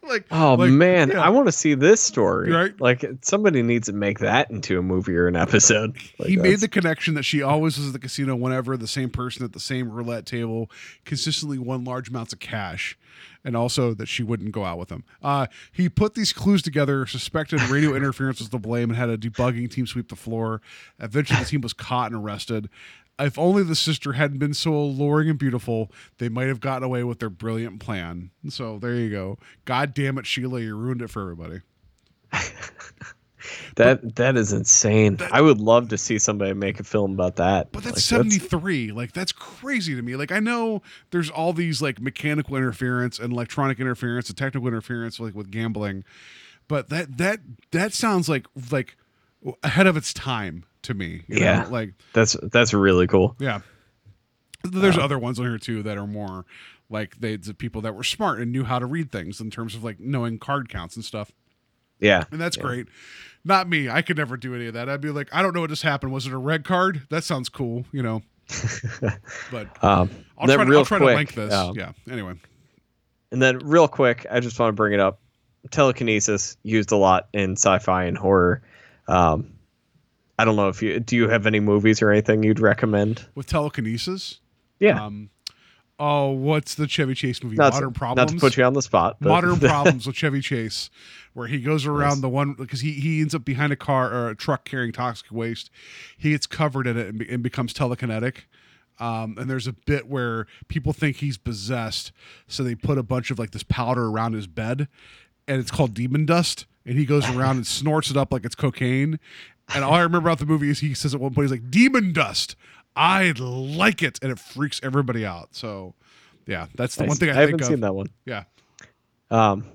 like, Oh like, man, yeah. I want to see this story. Right? Like somebody needs to make that into a movie or an episode. Like, he made the connection that she always was at the casino whenever the same person at the same roulette table consistently won large amounts of cash and also that she wouldn't go out with him uh, he put these clues together suspected radio interference was to blame and had a debugging team sweep the floor eventually the team was caught and arrested if only the sister hadn't been so alluring and beautiful, they might have gotten away with their brilliant plan. So there you go. God damn it, Sheila, you ruined it for everybody. that that is insane. I would love to see somebody make a film about that. But that's Like, 73. Like that's crazy to me. Like I know there's all these like mechanical interference and electronic interference and technical interference like with gambling. But that that that sounds like like ahead of its time to me. you know? Yeah. Like that's that's really cool. yeah. There's other ones on here too that are more like they the people that were smart and knew how to read things in terms of like knowing card counts and stuff. Yeah. And that's great. Not me. I could never do any of that. I'd be like, I don't know what just happened. Was it a red card? That sounds cool, you know. but Um, I'll try, to, I'll try to link this. um, yeah. Anyway. And then, real quick, I just want to bring it up. Telekinesis used a lot in sci-fi and horror. Um, I don't know if you do. You have any movies or anything you'd recommend? with telekinesis. Yeah, Um, oh, what's the Chevy Chase movie? not, Modern to, Problems. not to put you on the spot. But Modern Problems with Chevy Chase, where he goes around Nice. the one because he, he ends up behind a car or a truck carrying toxic waste. He gets covered in it and, and becomes telekinetic. Um, and there's a bit where people think he's possessed, so they put a bunch of like this powder around his bed, and it's called demon dust. And he goes around and snorts it up like it's cocaine. And all I remember about the movie is he says at one point he's like demon dust. I like it, and it freaks everybody out. So, yeah, that's the one thing I, I think haven't of. seen that one. Yeah. Um,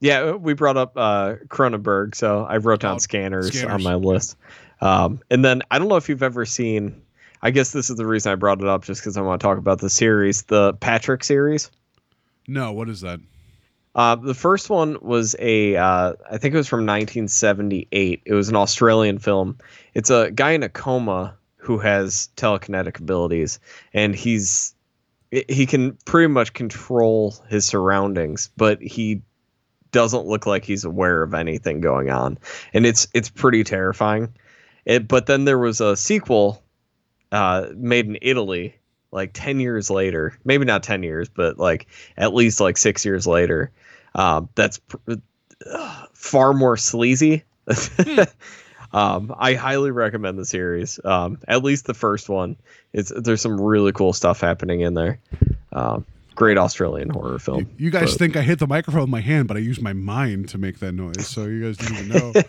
yeah, we brought up uh, Cronenberg, so I wrote down Oh, scanners, on my list. Um, and then I don't know if you've ever seen. I guess this is the reason I brought it up, just because I want to talk about the series, the Patrick series. No, what is that? Uh, the first one was a, uh, I think it was from 1978. It was an Australian film. It's a guy in a coma who has telekinetic abilities, and he's he can pretty much control his surroundings, but he doesn't look like he's aware of anything going on, and it's it's pretty terrifying. It, but then there was a sequel uh, made in Italy like 10 years later maybe not 10 years but like at least like six years later um, that's pr- uh, far more sleazy um, i highly recommend the series um, at least the first one it's there's some really cool stuff happening in there um, great australian horror film You guys But- think I hit the microphone with my hand, but I used my mind to make that noise. So you guys didn't even know.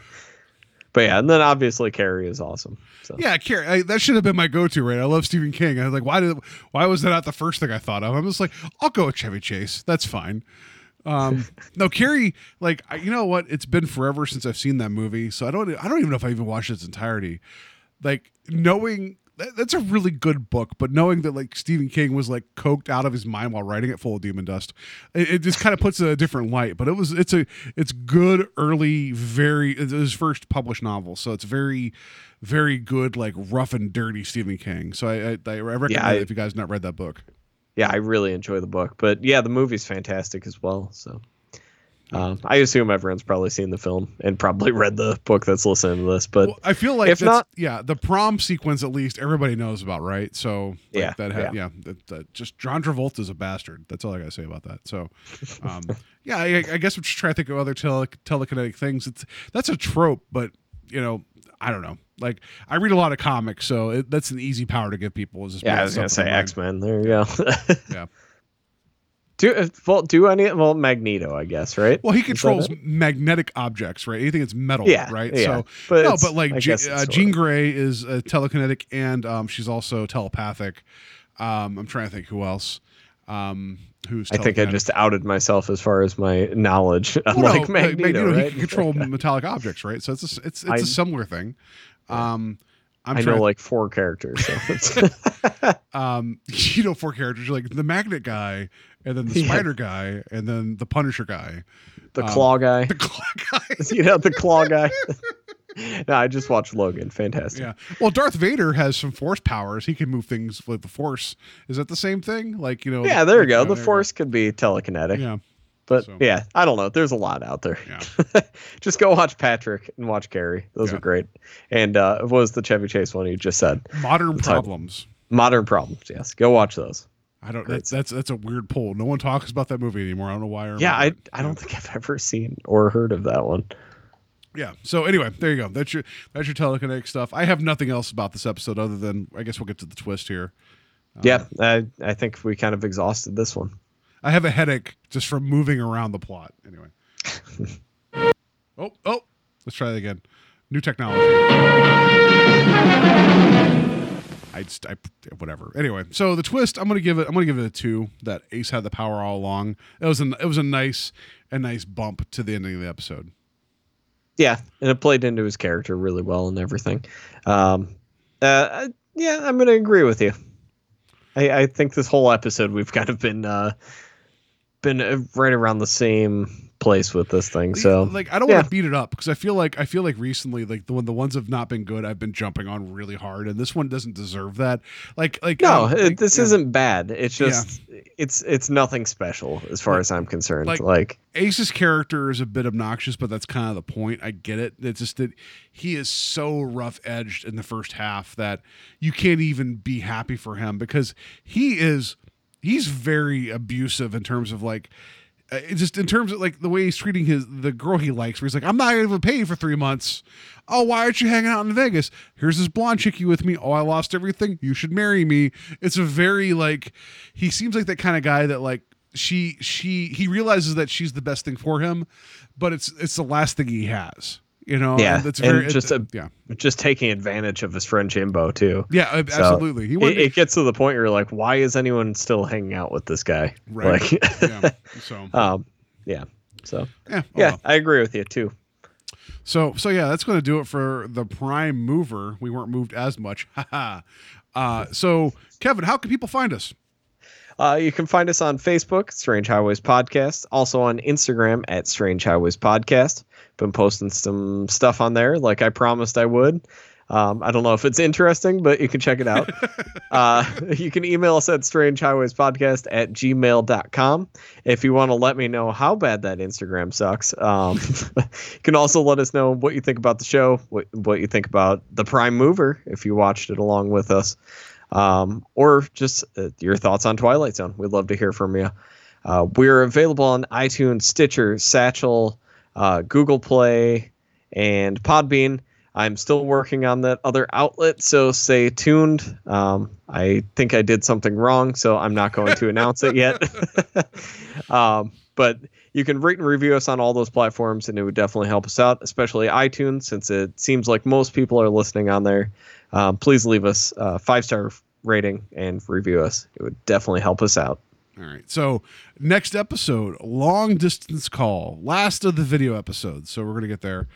but yeah and then obviously carrie is awesome so yeah, Carrie, I, that should have been my go-to, right? I love Stephen King. I was like, why did, why was that not the first thing I thought of? I'm just like, I'll go with Chevy Chase. That's fine. Um, no, Carrie, like, I- you know what? It's been forever since I've seen that movie, so I don't, I don't even know if I even watched its entirety. Like knowing that, that's a really good book, but knowing that like Stephen King was like coked out of his mind while writing it full of demon dust, it, it just kind of puts it a different light. But it was it's a it's good early, very his first published novel, so it's very very good like rough and dirty Stephen King. So I I, I recommend I- it if you guys not read that book. yeah i really enjoy the book but yeah the movie's fantastic as well so um, i assume everyone's probably seen the film and probably read the book that's listening to this but Well, I feel like if not- yeah, the prom sequence at least everybody knows about, right? So like, Yeah, that had, yeah. yeah, that, that just John Travolta's a bastard. That's all I gotta say about that. So, um, yeah, I, I guess I'm just trying to think of other tele, telekinetic things. It's that's a trope, but you know, I don't know. Like I read a lot of comics, so it, that's an easy power to give people. Is just yeah i was gonna say mind. x-men there you go Yeah. Do uh, well do any well magneto i guess right Well, he controls magnetic objects, right? Anything that's metal, Yeah, right? yeah. So, But no, but like Je- uh, Jean Grey is uh, telekinetic, and um, she's also telepathic. Um, I'm trying to think who else. Um, who's I think I just outed myself as far as my knowledge. Well, like no, Magneto, he can control metallic objects, right? So it's a, it's it's I- a similar thing. Um, I'm I know trying. like four characters. So um, you know, four characters. You're like the magnet guy, and then the spider guy, and then the Punisher guy, the Um, claw guy. the claw guy. you know the claw guy. no, I just watched Logan. Fantastic. Yeah. Well, Darth Vader has some force powers. He can move things with the force. Is that the same thing? Like, you know. Yeah, there you go. The force could be telekinetic. Yeah. But So- yeah, I don't know. There's a lot out there. Yeah. just go watch Patrick and watch Carrie. Those Yeah. are great. And uh, what was the Chevy Chase one you just said? Modern problems. Modern Problems. Yes, go watch those. I don't. That's that's that's a weird pull. No one talks about that movie anymore. I don't know why. I Yeah, I it. I don't think I've ever seen or heard of that one. Yeah. So anyway, there you go. That's your that's your telekinetic stuff. I have nothing else about this episode other than I guess we'll get to the twist here. Uh, yeah, I I think we kind of exhausted this one. I have a headache just from moving around the plot. Anyway. oh oh. Let's try that again. New technology. I just I whatever. Anyway, so the twist I'm gonna give it I'm gonna give it a two. That Ace had the power all along. It was a it was a nice a nice bump to the ending of the episode. Yeah, and it played into his character really well and everything. Um, uh, yeah, I'm to agree with you. I, I think this whole episode we've kind of been uh, been uh, right around the same place with this thing. So like I don't yeah. want to beat it up because I feel like I feel like recently like the when the ones have not been good I've been jumping on really hard and this one doesn't deserve that. Like like no, um, like, this yeah. isn't bad. It's just it's it's nothing special as far as I'm concerned. like- Like, Ace's character is a bit obnoxious, but that's kind of the point. I get it. It's just that he is so rough edged in the first half that you can't even be happy for him because he is he's very abusive in terms of like uh, just in terms of like the way he's treating his the girl he likes where he's like i'm not even pay you for three months. Oh why aren't you hanging out in vegas? Here's this blonde chickie with me. Oh i lost everything. You should marry me. It's a very like he seems like that kind of guy that like she she he realizes that she's the best thing for him but it's it's the last thing he has you know Yeah, and it's and just it- a- yeah just taking advantage of his friend Jimbo too. yeah ab- So, absolutely he It, it gets to the point where you're like, why is anyone still hanging out with this guy? right Like, yeah so um, yeah. So yeah, oh yeah, well. I agree with you too. So so yeah, that's going to do it for the prime mover. We weren't moved as much. Haha. uh, so Kevin, how can people find us? Uh, you can find us on Facebook, Strange Highways Podcast. Also on Instagram at Strange Highways Podcast. Been posting some stuff on there, like I promised I would. Um, I don't know if it's interesting, but you can check it out. uh, you can email us at strangehighwayspodcast at gmail.com. If you want to let me know how bad that Instagram sucks, um, you can also let us know what you think about the show, what, what you think about the Prime Mover, if you watched it along with us um, or just uh, your thoughts on Twilight Zone. We'd love to hear from you. Uh, we're available on iTunes, Stitcher, Satchel, uh, Google Play, and Podbean. I'm still working on that other outlet, so stay tuned. Um, I think I did something wrong, so I'm not going to announce it yet. um, but you can rate and review us on all those platforms, and it would definitely help us out, especially iTunes, since it seems like most people are listening on there. Um, please leave us a five star rating and review us. It would definitely help us out. All right. So next episode, long distance call, last of the video episodes. So we're gonna get there.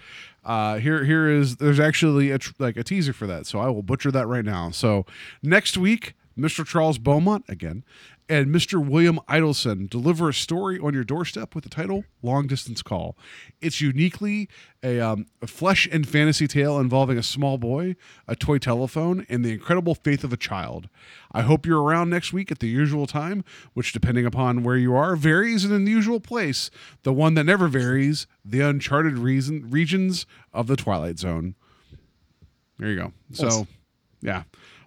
Uh, here, here is there's actually a tr- like a teaser for that. So I will butcher that right now. So next week, Mr. Charles Beaumont again, and Mr. William Idelson deliver a story on your doorstep with the title "Long Distance Call." It's uniquely a, um, a flesh and fantasy tale involving a small boy, a toy telephone, and the incredible faith of a child. I hope you're around next week at the usual time, which, depending upon where you are, varies in an unusual place. The one that never varies: the uncharted reason regions of the Twilight Zone. There you go. So, yeah,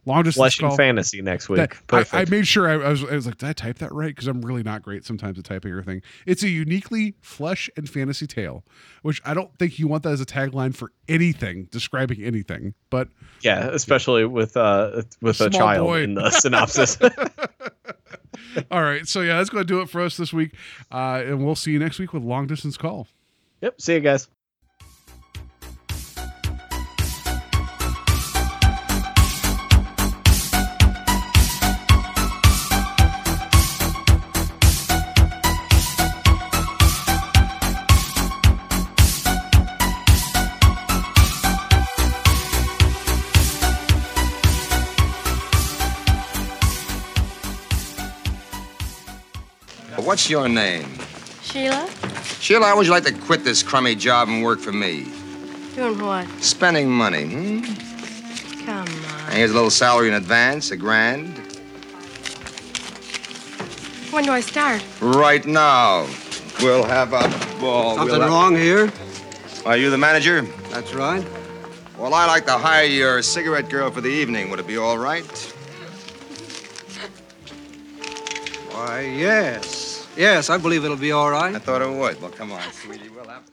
long distance Flesh call. and fantasy next week. That- I, Perfect. I made sure I, I was. I was like, did I type that right? Because I'm really not great sometimes at typing everything. It's a uniquely flesh and fantasy tale, which I don't think you want that as a tagline for anything describing anything. But yeah, especially with uh with a Small child boy. in the synopsis. all right, so yeah, that's going to do it for us this week, uh, and we'll see you next week with long distance call. yep. See you guys. What's your name? Sheila? Sheila, how would you like to quit this crummy job and work for me? Doing what? Spending money, hmm? Come And on. here's a little salary in advance, a grand. When do I start? Right now. We'll have a ball. Something We'll have- wrong here? Are you the manager? That's right. Well, I'd like to hire your cigarette girl for the evening. Would it be all right? Why, yes. Yes, I believe it'll be all right. I thought it would. Well, come on, sweetie. We'll have